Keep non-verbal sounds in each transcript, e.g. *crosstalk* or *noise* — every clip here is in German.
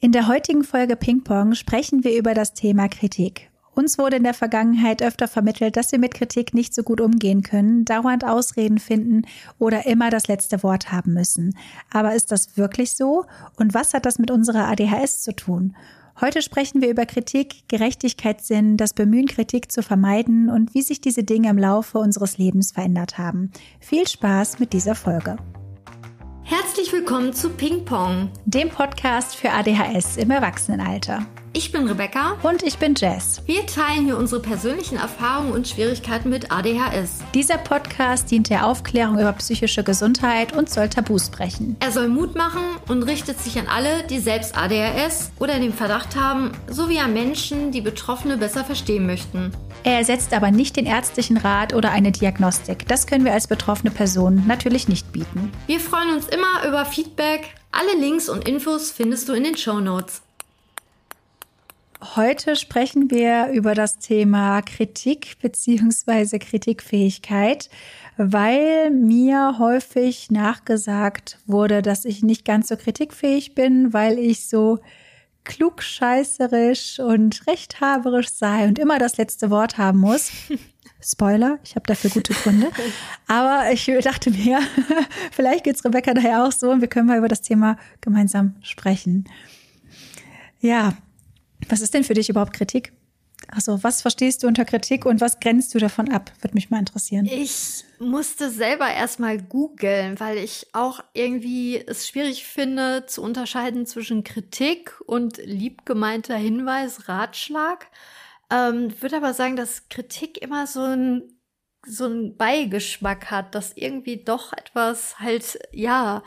In der heutigen Folge Ping Pong sprechen wir über das Thema Kritik. Uns wurde in der Vergangenheit öfter vermittelt, dass wir mit Kritik nicht so gut umgehen können, dauernd Ausreden finden oder immer das letzte Wort haben müssen. Aber ist das wirklich so? Und was hat das mit unserer ADHS zu tun? Heute sprechen wir über Kritik, Gerechtigkeitssinn, das Bemühen, Kritik zu vermeiden und wie sich diese Dinge im Laufe unseres Lebens verändert haben. Viel Spaß mit dieser Folge. Herzlich willkommen zu Ping Pong, dem Podcast für ADHS im Erwachsenenalter. Ich bin Rebecca. Und ich bin Jess. Wir teilen hier unsere persönlichen Erfahrungen und Schwierigkeiten mit ADHS. Dieser Podcast dient der Aufklärung über psychische Gesundheit und soll Tabus brechen. Er soll Mut machen und richtet sich an alle, die selbst ADHS oder den Verdacht haben, sowie an Menschen, die Betroffene besser verstehen möchten. Er ersetzt aber nicht den ärztlichen Rat oder eine Diagnostik. Das können wir als betroffene Person natürlich nicht bieten. Wir freuen uns immer über Feedback. Alle Links und Infos findest du in den Show Notes. Heute sprechen wir über das Thema Kritik beziehungsweise Kritikfähigkeit, weil mir häufig nachgesagt wurde, dass ich nicht ganz so kritikfähig bin, weil ich so klugscheißerisch und rechthaberisch sei und immer das letzte Wort haben muss. *laughs* Spoiler, ich habe dafür gute Gründe. Aber ich dachte mir, *laughs* vielleicht geht's Rebecca daher auch so und wir können mal über das Thema gemeinsam sprechen. Ja, was ist denn für dich überhaupt Kritik? Also, was verstehst du unter Kritik und was grenzt du davon ab? Würde mich mal interessieren. Ich musste selber erstmal googeln, weil ich auch irgendwie es schwierig finde, zu unterscheiden zwischen Kritik und liebgemeinter Hinweis, Ratschlag. Ähm, würde aber sagen, dass Kritik immer so ein so ein Beigeschmack hat, dass irgendwie doch etwas halt, ja,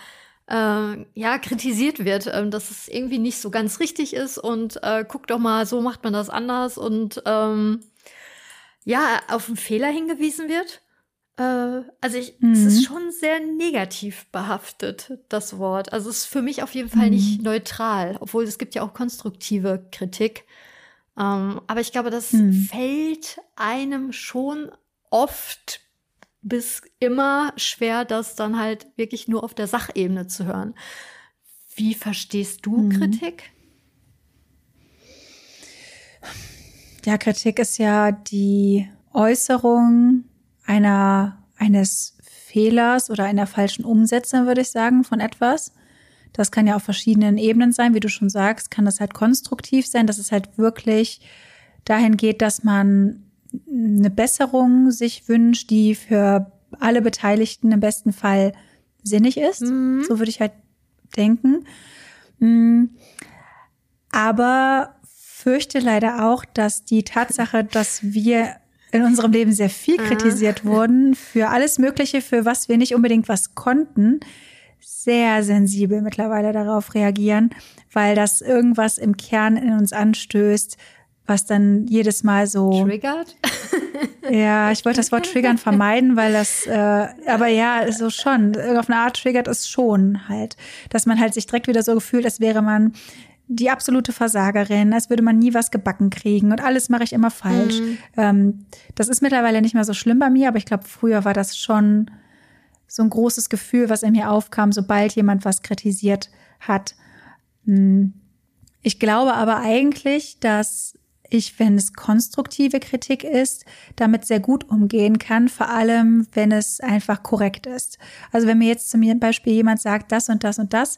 äh, ja, kritisiert wird, äh, dass es irgendwie nicht so ganz richtig ist und äh, guck doch mal, so macht man das anders und ähm, ja, auf einen Fehler hingewiesen wird. Äh, also ich, mhm. es ist mhm. schon sehr negativ behaftet, das Wort. Also es ist für mich auf jeden Fall mhm. nicht neutral, obwohl es gibt ja auch konstruktive Kritik. Ähm, aber ich glaube, das mhm. fällt einem schon oft bis immer schwer, das dann halt wirklich nur auf der Sachebene zu hören. Wie verstehst du mhm. Kritik? Ja, Kritik ist ja die Äußerung einer, eines Fehlers oder einer falschen Umsetzung, würde ich sagen, von etwas. Das kann ja auf verschiedenen Ebenen sein, wie du schon sagst, kann das halt konstruktiv sein, dass es halt wirklich dahin geht, dass man eine Besserung sich wünscht, die für alle Beteiligten im besten Fall sinnig ist. Mhm. So würde ich halt denken. Mm. Aber fürchte leider auch, dass die Tatsache, dass wir in unserem Leben sehr viel ah. kritisiert wurden für alles Mögliche, für was wir nicht unbedingt was konnten, sehr sensibel mittlerweile darauf reagieren, weil das irgendwas im Kern in uns anstößt, was dann jedes Mal so. Triggert? *laughs* ja, ich wollte das Wort triggern vermeiden, weil das, äh, aber ja, so schon. Auf eine Art triggert es schon halt. Dass man halt sich direkt wieder so gefühlt, als wäre man die absolute Versagerin, als würde man nie was gebacken kriegen und alles mache ich immer falsch. Mhm. Ähm, das ist mittlerweile nicht mehr so schlimm bei mir, aber ich glaube, früher war das schon so ein großes Gefühl, was in mir aufkam, sobald jemand was kritisiert hat. Hm. Ich glaube aber eigentlich, dass ich, wenn es konstruktive Kritik ist, damit sehr gut umgehen kann, vor allem wenn es einfach korrekt ist. Also wenn mir jetzt zum Beispiel jemand sagt, das und das und das,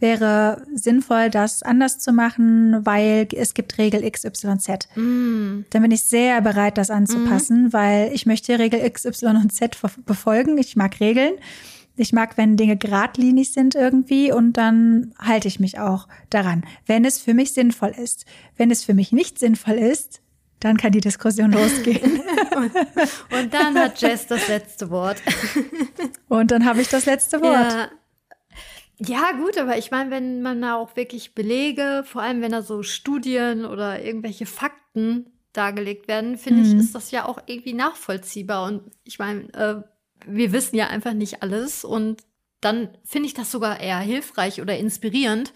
wäre sinnvoll, das anders zu machen, weil es gibt Regel XYZ. Mm. Dann bin ich sehr bereit, das anzupassen, mm. weil ich möchte Regel XYZ befolgen. Ich mag Regeln. Ich mag, wenn Dinge geradlinig sind irgendwie und dann halte ich mich auch daran, wenn es für mich sinnvoll ist. Wenn es für mich nicht sinnvoll ist, dann kann die Diskussion *laughs* losgehen. und, und, dann hat Jess das letzte Wort. *laughs* und dann habe ich das letzte Wort. Ja. Ja, gut, aber ich meine, wenn man da auch wirklich Belege, vor allem wenn da so Studien oder irgendwelche Fakten dargelegt werden, finde mhm. ich, ist das ja auch irgendwie nachvollziehbar. Und ich meine, äh, wir wissen ja einfach nicht alles und dann finde ich das sogar eher hilfreich oder inspirierend.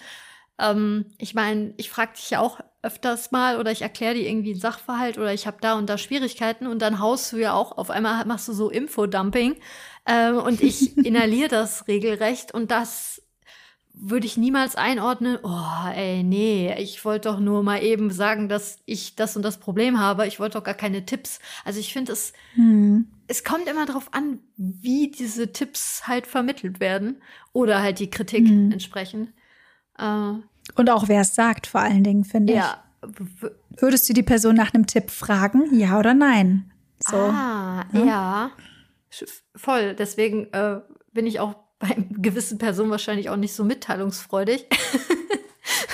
Ähm, ich meine, ich frage dich ja auch öfters mal oder ich erkläre dir irgendwie einen Sachverhalt oder ich habe da und da Schwierigkeiten und dann haust du ja auch, auf einmal machst du so Infodumping ähm, und ich *laughs* inhaliere das regelrecht und das würde ich niemals einordnen, oh, ey, nee, ich wollte doch nur mal eben sagen, dass ich das und das Problem habe. Ich wollte doch gar keine Tipps. Also ich finde es, hm. es kommt immer darauf an, wie diese Tipps halt vermittelt werden oder halt die Kritik hm. entsprechend. Äh, und auch wer es sagt, vor allen Dingen, finde ich. Ja. Würdest du die Person nach einem Tipp fragen, ja oder nein? So. Ah, ja. ja. Voll. Deswegen äh, bin ich auch *laughs* bei gewissen Personen wahrscheinlich auch nicht so mitteilungsfreudig.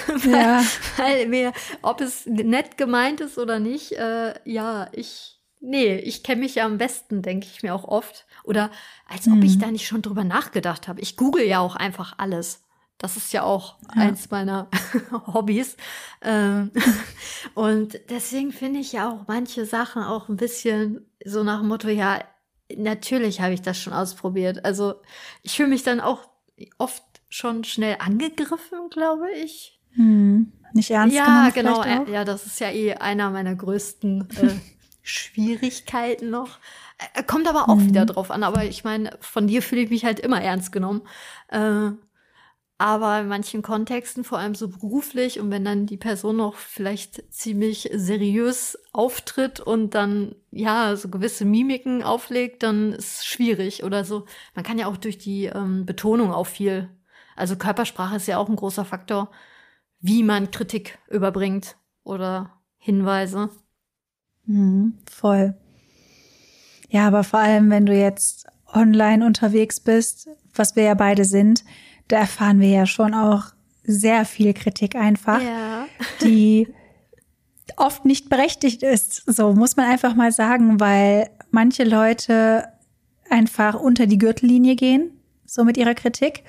weil, *laughs* ja. weil mir, ob es nett gemeint ist oder nicht, äh, ja, ich, nee, ich kenne mich ja am besten, denke ich mir auch oft. Oder als ob hm. ich mhm. da nicht schon drüber nachgedacht habe. Ich google ja auch einfach alles. Das ist ja auch ja. eins meiner *laughs* Hobbys. Ähm, und deswegen finde ich ja auch manche Sachen auch ein bisschen so nach dem Motto, ja, natürlich habe ich das schon ausprobiert. Also ich fühle mich dann auch oft schon schnell angegriffen, glaube ich. Hm, nicht ernst Ja, genau. Auch? Ja, das ist ja eh einer meiner größten äh, *laughs* Schwierigkeiten noch. Äh, kommt aber auch mhm. wieder drauf an. Aber ich meine, von dir fühle ich mich halt immer ernst genommen. Äh, aber in manchen Kontexten, vor allem so beruflich, und wenn dann die Person noch vielleicht ziemlich seriös auftritt und dann ja so gewisse Mimiken auflegt, dann ist es schwierig oder so. Man kann ja auch durch die ähm, Betonung auch viel. Also Körpersprache ist ja auch ein großer Faktor, wie man Kritik überbringt oder Hinweise. Mhm, voll. Ja, aber vor allem, wenn du jetzt online unterwegs bist, was wir ja beide sind, da erfahren wir ja schon auch sehr viel Kritik einfach, ja. die oft nicht berechtigt ist. So muss man einfach mal sagen, weil manche Leute einfach unter die Gürtellinie gehen, so mit ihrer Kritik.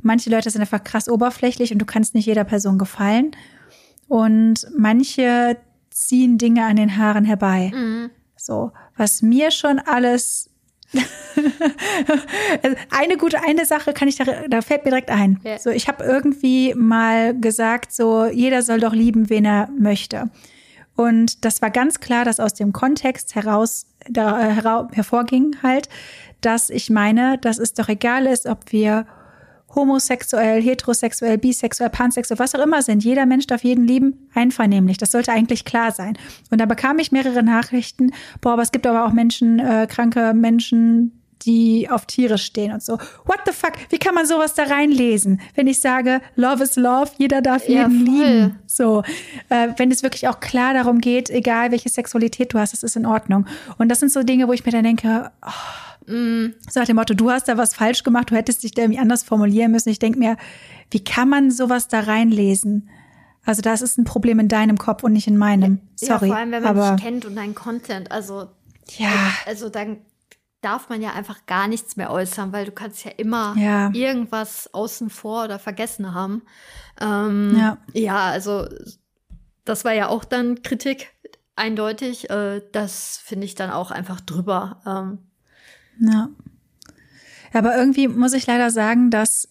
Manche Leute sind einfach krass oberflächlich und du kannst nicht jeder Person gefallen. Und manche ziehen Dinge an den Haaren herbei. Mhm. So, was mir schon alles *laughs* eine gute, eine Sache kann ich da, da fällt mir direkt ein. Ja. So, ich habe irgendwie mal gesagt, so, jeder soll doch lieben, wen er möchte. Und das war ganz klar, dass aus dem Kontext heraus, da, äh, hera hervorging halt, dass ich meine, dass es doch egal ist, ob wir homosexuell, heterosexuell, bisexuell, pansexuell, was auch immer sind. Jeder Mensch darf jeden lieben, einvernehmlich. Das sollte eigentlich klar sein. Und da bekam ich mehrere Nachrichten. Boah, aber es gibt aber auch Menschen, äh, kranke Menschen, die auf Tiere stehen und so. What the fuck? Wie kann man sowas da reinlesen? Wenn ich sage, Love is Love, jeder darf jeden ja, lieben. So, äh, wenn es wirklich auch klar darum geht, egal welche Sexualität du hast, das ist in Ordnung. Und das sind so Dinge, wo ich mir dann denke, oh, Mm. So nach dem Motto, du hast da was falsch gemacht, du hättest dich da irgendwie anders formulieren müssen. Ich denke mir, wie kann man sowas da reinlesen? Also das ist ein Problem in deinem Kopf und nicht in meinem. Sorry. Ja, vor allem, wenn man aber, dich kennt und deinen Content. Also, ja. Also dann darf man ja einfach gar nichts mehr äußern, weil du kannst ja immer ja. irgendwas außen vor oder vergessen haben. Ähm, ja. ja, also das war ja auch dann Kritik, eindeutig. Äh, das finde ich dann auch einfach drüber. Ähm, ja. Aber irgendwie muss ich leider sagen, dass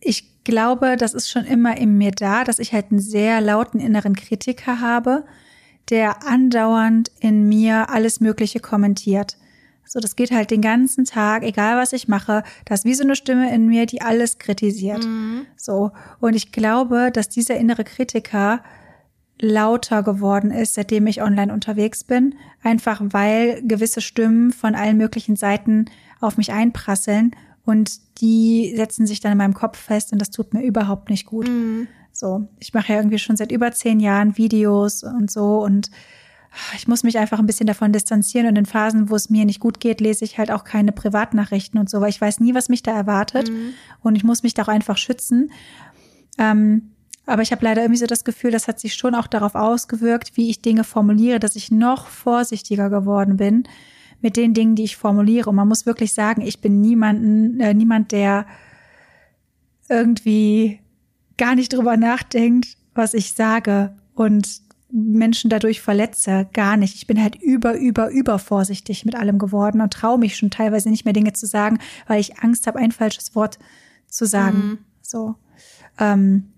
ich glaube, das ist schon immer in mir da, dass ich halt einen sehr lauten inneren Kritiker habe, der andauernd in mir alles Mögliche kommentiert. So, das geht halt den ganzen Tag, egal was ich mache, da ist wie so eine Stimme in mir, die alles kritisiert. Mhm. So. Und ich glaube, dass dieser innere Kritiker lauter geworden ist, seitdem ich online unterwegs bin, einfach weil gewisse Stimmen von allen möglichen Seiten auf mich einprasseln und die setzen sich dann in meinem Kopf fest und das tut mir überhaupt nicht gut. Mhm. So, ich mache ja irgendwie schon seit über zehn Jahren Videos und so und ich muss mich einfach ein bisschen davon distanzieren und in Phasen, wo es mir nicht gut geht, lese ich halt auch keine Privatnachrichten und so, weil ich weiß nie, was mich da erwartet mhm. und ich muss mich da auch einfach schützen. Ähm, aber ich habe leider irgendwie so das Gefühl, das hat sich schon auch darauf ausgewirkt, wie ich Dinge formuliere, dass ich noch vorsichtiger geworden bin mit den Dingen, die ich formuliere. Und man muss wirklich sagen, ich bin niemanden, äh, niemand, der irgendwie gar nicht drüber nachdenkt, was ich sage und Menschen dadurch verletze. Gar nicht. Ich bin halt über, über, über vorsichtig mit allem geworden und traue mich schon teilweise nicht mehr Dinge zu sagen, weil ich Angst habe, ein falsches Wort zu sagen. Mhm. So. Ähm,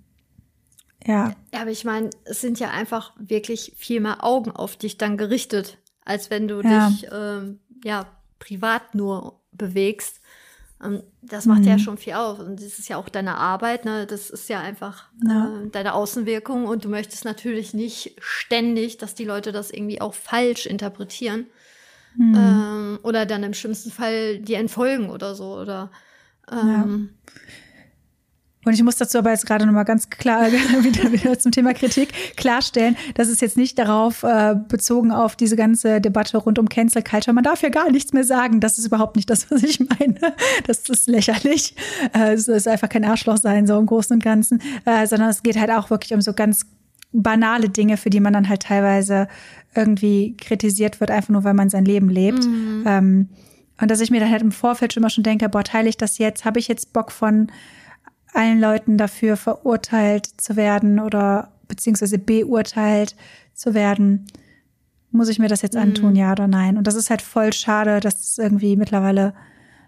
ja. aber ich meine, es sind ja einfach wirklich viel mehr Augen auf dich dann gerichtet, als wenn du ja. dich ähm, ja privat nur bewegst. Und das macht mhm. ja schon viel aus. Und das ist ja auch deine Arbeit, ne? Das ist ja einfach ja. Äh, deine Außenwirkung. Und du möchtest natürlich nicht ständig, dass die Leute das irgendwie auch falsch interpretieren. Mhm. Ähm, oder dann im schlimmsten Fall dir entfolgen oder so. Oder ähm, ja. Und ich muss dazu aber jetzt gerade nochmal ganz klar *laughs* wieder, wieder zum Thema Kritik klarstellen, dass es jetzt nicht darauf äh, bezogen auf diese ganze Debatte rund um Cancel Culture. Man darf ja gar nichts mehr sagen. Das ist überhaupt nicht das, was ich meine. Das ist lächerlich. Äh, es ist einfach kein Arschloch sein, so im Großen und Ganzen, äh, sondern es geht halt auch wirklich um so ganz banale Dinge, für die man dann halt teilweise irgendwie kritisiert wird, einfach nur weil man sein Leben lebt. Mhm. Ähm, und dass ich mir dann halt im Vorfeld schon mal schon denke, boah, teile ich das jetzt? Habe ich jetzt Bock von allen Leuten dafür verurteilt zu werden oder beziehungsweise beurteilt zu werden. Muss ich mir das jetzt mhm. antun, ja oder nein? Und das ist halt voll schade, dass es irgendwie mittlerweile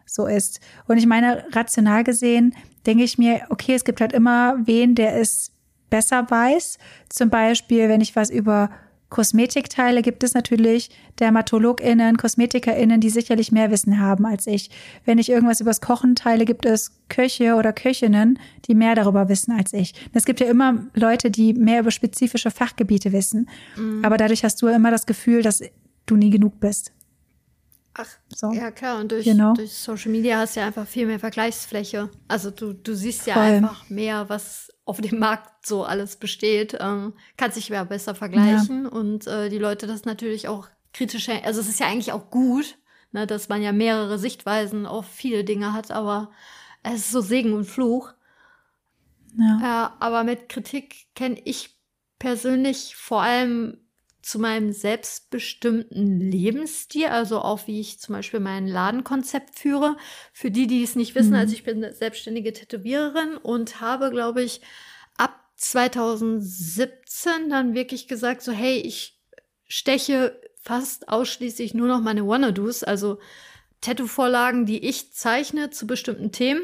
so ist. Und ich meine, rational gesehen denke ich mir, okay, es gibt halt immer wen, der es besser weiß. Zum Beispiel, wenn ich was über Kosmetikteile gibt es natürlich DermatologInnen, KosmetikerInnen, die sicherlich mehr Wissen haben als ich. Wenn ich irgendwas übers Kochen teile, gibt es Köche oder Köchinnen, die mehr darüber wissen als ich. Es gibt ja immer Leute, die mehr über spezifische Fachgebiete wissen. Mhm. Aber dadurch hast du immer das Gefühl, dass du nie genug bist. Ach, so. ja klar. Und durch, genau. durch Social Media hast du ja einfach viel mehr Vergleichsfläche. Also du, du siehst ja Voll. einfach mehr, was auf dem Markt so alles besteht, ähm, kann sich wer besser vergleichen ja. und äh, die Leute das natürlich auch kritisch, also es ist ja eigentlich auch gut, ne, dass man ja mehrere Sichtweisen auf viele Dinge hat, aber es ist so Segen und Fluch. Ja. ja aber mit Kritik kenne ich persönlich vor allem zu meinem selbstbestimmten Lebensstil, also auch wie ich zum Beispiel mein Ladenkonzept führe. Für die, die es nicht wissen, mhm. also ich bin selbstständige Tätowiererin und habe, glaube ich, ab 2017 dann wirklich gesagt, so hey, ich steche fast ausschließlich nur noch meine Wannadoos, also Tattoo-Vorlagen, die ich zeichne zu bestimmten Themen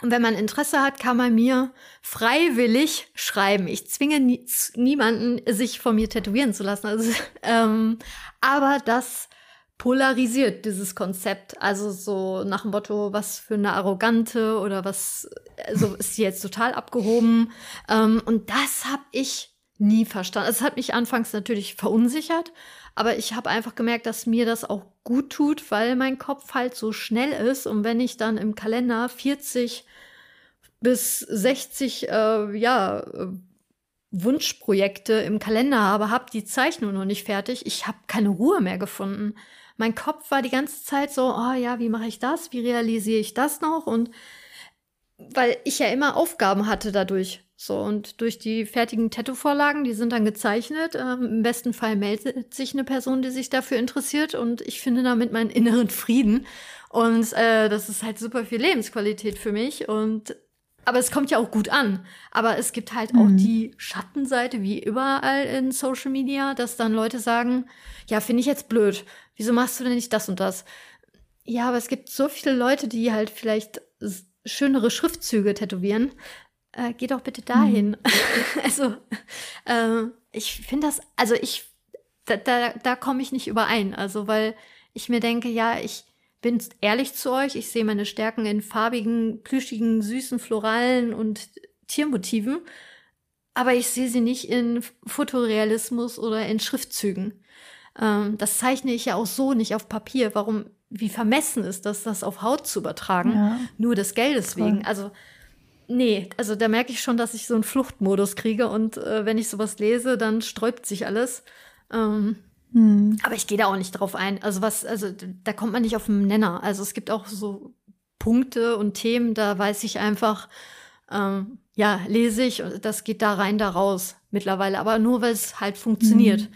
und wenn man Interesse hat, kann man mir freiwillig schreiben. Ich zwinge nie, niemanden, sich von mir tätowieren zu lassen. Also, *laughs* ähm, aber das polarisiert dieses Konzept. Also so nach dem Motto, was für eine arrogante oder was, also ist sie jetzt total abgehoben. Ähm, und das habe ich nie verstanden. Es hat mich anfangs natürlich verunsichert, aber ich habe einfach gemerkt, dass mir das auch gut tut, weil mein Kopf halt so schnell ist. Und wenn ich dann im Kalender 40 bis 60 äh, ja, äh, Wunschprojekte im Kalender habe, habe die Zeichnung noch nicht fertig. Ich habe keine Ruhe mehr gefunden. Mein Kopf war die ganze Zeit so, oh ja, wie mache ich das? Wie realisiere ich das noch? Und weil ich ja immer Aufgaben hatte dadurch. So, und durch die fertigen Tattoo-Vorlagen, die sind dann gezeichnet. Ähm, Im besten Fall meldet sich eine Person, die sich dafür interessiert und ich finde damit meinen inneren Frieden. Und äh, das ist halt super viel Lebensqualität für mich. Und aber es kommt ja auch gut an. Aber es gibt halt mhm. auch die Schattenseite, wie überall in Social Media, dass dann Leute sagen, ja, finde ich jetzt blöd. Wieso machst du denn nicht das und das? Ja, aber es gibt so viele Leute, die halt vielleicht schönere Schriftzüge tätowieren äh, geh doch bitte dahin. Mhm. *laughs* also, äh, ich finde das, also ich, da, da, da komme ich nicht überein. Also, weil ich mir denke, ja, ich bin ehrlich zu euch, ich sehe meine Stärken in farbigen, plüschigen, süßen Floralen und Tiermotiven, aber ich sehe sie nicht in Fotorealismus oder in Schriftzügen. Ähm, das zeichne ich ja auch so nicht auf Papier. Warum, wie vermessen ist das, das auf Haut zu übertragen? Ja. Nur des Geldes wegen. Also, Nee, also da merke ich schon, dass ich so einen Fluchtmodus kriege und äh, wenn ich sowas lese, dann sträubt sich alles. Ähm, hm. Aber ich gehe da auch nicht drauf ein. Also was, also da kommt man nicht auf den Nenner. Also es gibt auch so Punkte und Themen, da weiß ich einfach, ähm, ja, lese ich und das geht da rein, da raus mittlerweile. Aber nur weil es halt funktioniert. Hm.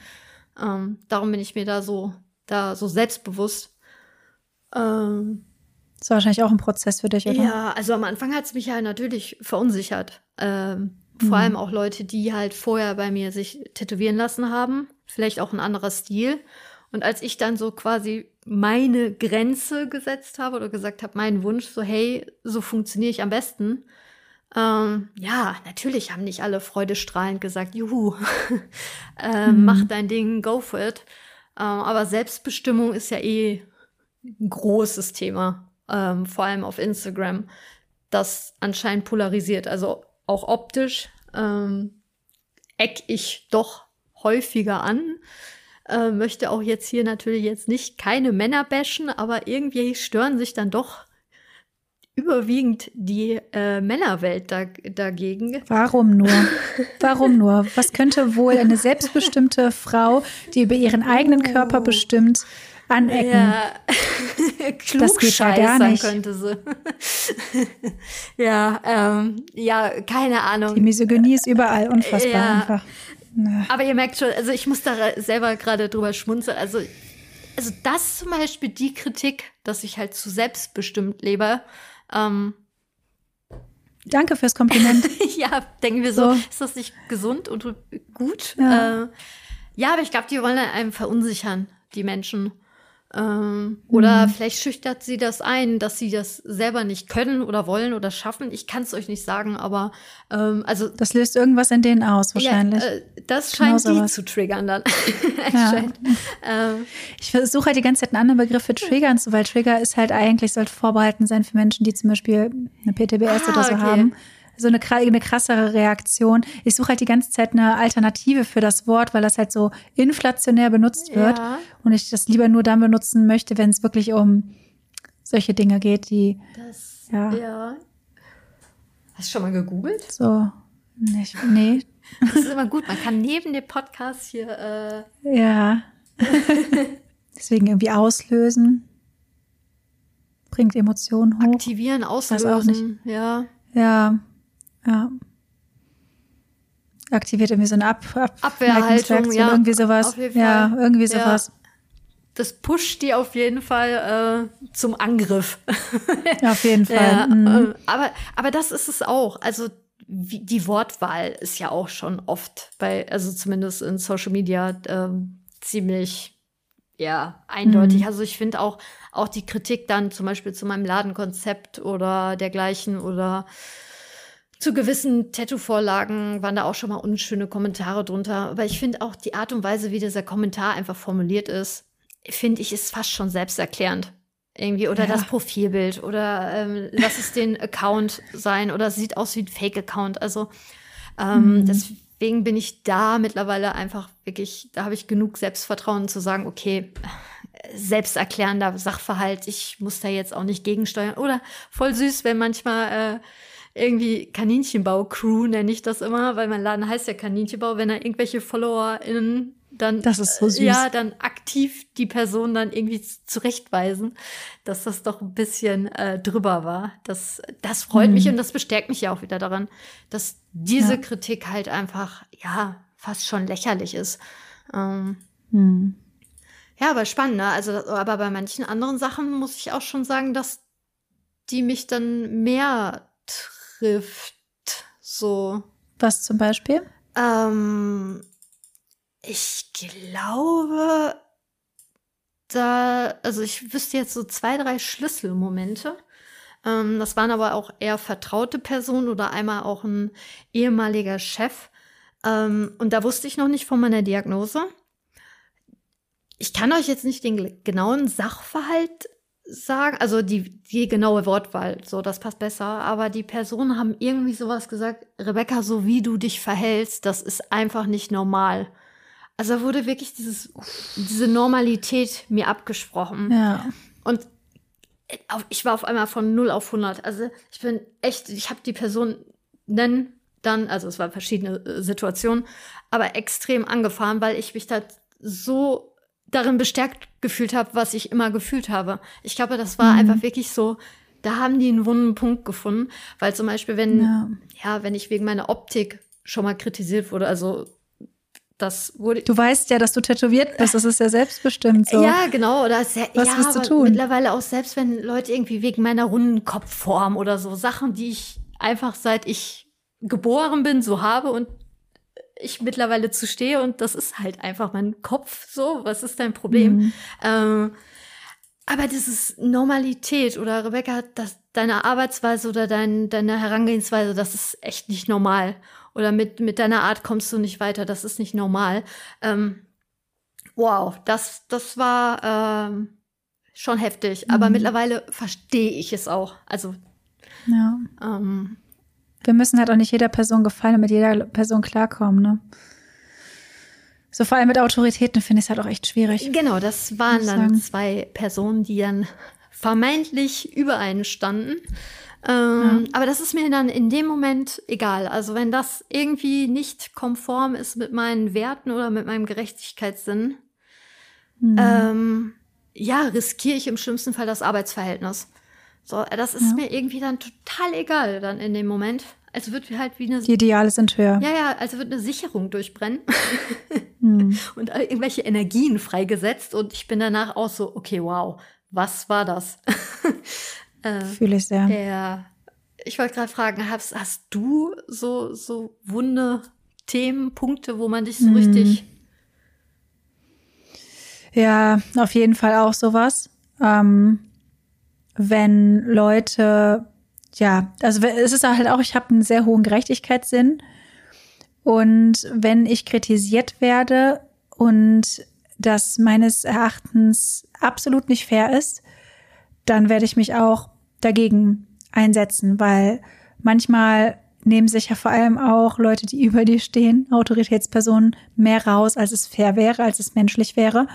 Ähm, darum bin ich mir da so, da so selbstbewusst. Ähm, das war wahrscheinlich auch ein Prozess für dich, oder? Ja, also am Anfang hat es mich ja natürlich verunsichert. Ähm, mhm. Vor allem auch Leute, die halt vorher bei mir sich tätowieren lassen haben. Vielleicht auch ein anderer Stil. Und als ich dann so quasi meine Grenze gesetzt habe oder gesagt habe, meinen Wunsch, so hey, so funktioniere ich am besten. Ähm, ja, natürlich haben nicht alle freudestrahlend gesagt, juhu, *laughs* äh, mhm. mach dein Ding, go for it. Ähm, aber Selbstbestimmung ist ja eh ein großes Thema. Ähm, vor allem auf Instagram, das anscheinend polarisiert. Also auch optisch ähm, eck ich doch häufiger an. Äh, möchte auch jetzt hier natürlich jetzt nicht keine Männer bashen, aber irgendwie stören sich dann doch überwiegend die äh, Männerwelt da, dagegen. Warum nur? Warum nur? Was könnte wohl eine selbstbestimmte Frau, die über ihren eigenen Körper oh. bestimmt, anecken? Ja. *laughs* gar nicht. könnte sie. *laughs* ja, ähm, ja, keine Ahnung. Die Misogynie ist überall unfassbar ja. einfach. Aber ihr merkt schon, also ich muss da selber gerade drüber schmunzeln. Also, also das zum Beispiel die Kritik, dass ich halt zu selbstbestimmt lebe, ähm, Danke fürs Kompliment. *laughs* ja, denken wir so, so, ist das nicht gesund und gut? Ja, äh, ja aber ich glaube, die wollen einem verunsichern, die Menschen. Ähm, oder mhm. vielleicht schüchtert sie das ein, dass sie das selber nicht können oder wollen oder schaffen. Ich kann es euch nicht sagen, aber ähm, also das löst irgendwas in denen aus wahrscheinlich. Ja, äh, das scheint genau die zu triggern dann. *laughs* ja. ähm. Ich versuche halt die ganze Zeit einen anderen Begriff für triggern zu, weil Trigger ist halt eigentlich sollte vorbehalten sein für Menschen, die zum Beispiel eine PTBS ah, oder so okay. haben so eine, eine krassere Reaktion. Ich suche halt die ganze Zeit eine Alternative für das Wort, weil das halt so inflationär benutzt wird ja. und ich das lieber nur dann benutzen möchte, wenn es wirklich um solche Dinge geht, die das, ja. ja. Hast du schon mal gegoogelt? So, nicht, nee. *laughs* Das ist *laughs* immer gut. Man kann neben dem Podcast hier. Äh ja. *laughs* Deswegen irgendwie auslösen. Bringt Emotionen hoch. Aktivieren, auslösen. Weiß auch nicht. Ja. Ja. Ja. Aktiviert irgendwie so eine Ab Ab Abwehrhaltung, ja. Irgendwie sowas. Ja, irgendwie sowas. Ja. Das pusht die auf jeden Fall äh, zum Angriff. Auf jeden *laughs* Fall. Ja, mhm. Äh, aber, aber das ist es auch. Also wie, die Wortwahl ist ja auch schon oft bei, also zumindest in Social Media, äh, ziemlich ja, eindeutig. Mhm. Also ich finde auch, auch die Kritik dann zum Beispiel zu meinem Ladenkonzept oder dergleichen oder zu gewissen Tattoo-Vorlagen waren da auch schon mal unschöne Kommentare drunter. Aber ich finde auch die Art und Weise, wie dieser Kommentar einfach formuliert ist, finde ich, ist fast schon selbsterklärend. Irgendwie, oder ja. das Profilbild, oder ähm, lass es den Account sein, oder sieht aus wie ein Fake-Account. Also ähm, mhm. deswegen bin ich da mittlerweile einfach wirklich, da habe ich genug Selbstvertrauen zu sagen, okay, selbsterklärender Sachverhalt, ich muss da jetzt auch nicht gegensteuern. Oder voll süß, wenn manchmal äh, irgendwie Kaninchenbau-Crew nenne ich das immer, weil mein Laden heißt ja Kaninchenbau, wenn er irgendwelche FollowerInnen dann, das ist so süß. ja, dann aktiv die Person dann irgendwie zurechtweisen, dass das doch ein bisschen äh, drüber war. Das, das freut mhm. mich und das bestärkt mich ja auch wieder daran, dass diese ja. Kritik halt einfach, ja, fast schon lächerlich ist. Ähm, mhm. Ja, aber spannend, ne? Also, aber bei manchen anderen Sachen muss ich auch schon sagen, dass die mich dann mehr trifft. So. Was zum Beispiel? Ähm, ich glaube, da, also ich wüsste jetzt so zwei, drei Schlüsselmomente. Ähm, das waren aber auch eher vertraute Personen oder einmal auch ein ehemaliger Chef. Ähm, und da wusste ich noch nicht von meiner Diagnose. Ich kann euch jetzt nicht den genauen Sachverhalt sagen, also die, die genaue Wortwahl, so, das passt besser, aber die Personen haben irgendwie sowas gesagt, Rebecca, so wie du dich verhältst, das ist einfach nicht normal. Also wurde wirklich dieses, diese Normalität mir abgesprochen. Ja. Und ich war auf einmal von 0 auf 100. Also ich bin echt, ich habe die Person nennen dann, also es waren verschiedene äh, Situationen, aber extrem angefahren, weil ich mich da so darin bestärkt gefühlt habe, was ich immer gefühlt habe. Ich glaube, das war mhm. einfach wirklich so, da haben die einen wunden Punkt gefunden, weil zum Beispiel, wenn, ja. ja, wenn ich wegen meiner Optik schon mal kritisiert wurde, also das wurde. Du weißt ja, dass du tätowiert bist, das ist ja selbstbestimmt so. Ja, genau. Oder sehr, Was ja, willst du tun? Mittlerweile auch selbst, wenn Leute irgendwie wegen meiner runden Kopfform oder so Sachen, die ich einfach seit ich geboren bin, so habe und ich mittlerweile zu stehe und das ist halt einfach mein Kopf so. Was ist dein Problem? Mhm. Ähm, aber das ist Normalität oder Rebecca, das, deine Arbeitsweise oder dein, deine Herangehensweise, das ist echt nicht normal. Oder mit, mit deiner Art kommst du nicht weiter, das ist nicht normal. Ähm, wow, das, das war, ähm, schon heftig. Aber mhm. mittlerweile verstehe ich es auch. Also ja. Ähm, wir müssen halt auch nicht jeder Person gefallen und mit jeder Person klarkommen, ne? So vor allem mit Autoritäten finde ich es halt auch echt schwierig. Genau, das waren dann sagen. zwei Personen, die dann vermeintlich über einen standen. Ähm, ja. Aber das ist mir dann in dem Moment egal. Also wenn das irgendwie nicht konform ist mit meinen Werten oder mit meinem Gerechtigkeitssinn, mhm. ähm, ja, riskiere ich im schlimmsten Fall das Arbeitsverhältnis. So, das ist ja. mir irgendwie dann total egal dann in dem Moment. Also wird halt wie eine. Die Ideale sind höher. Ja, ja, also wird eine Sicherung durchbrennen *laughs* hm. *laughs* und irgendwelche Energien freigesetzt und ich bin danach auch so, okay, wow, was war das? *laughs* äh, Fühle ich sehr. Ja. Ich wollte gerade fragen, hast, hast du so, so wunde Themen, Punkte, wo man dich so hm. richtig. Ja, auf jeden Fall auch sowas. Ähm, wenn Leute ja, also es ist halt auch, ich habe einen sehr hohen Gerechtigkeitssinn. Und wenn ich kritisiert werde und das meines Erachtens absolut nicht fair ist, dann werde ich mich auch dagegen einsetzen, weil manchmal nehmen sich ja vor allem auch Leute, die *laughs* über dir stehen, Autoritätspersonen, mehr raus, als es fair wäre, als es menschlich wäre.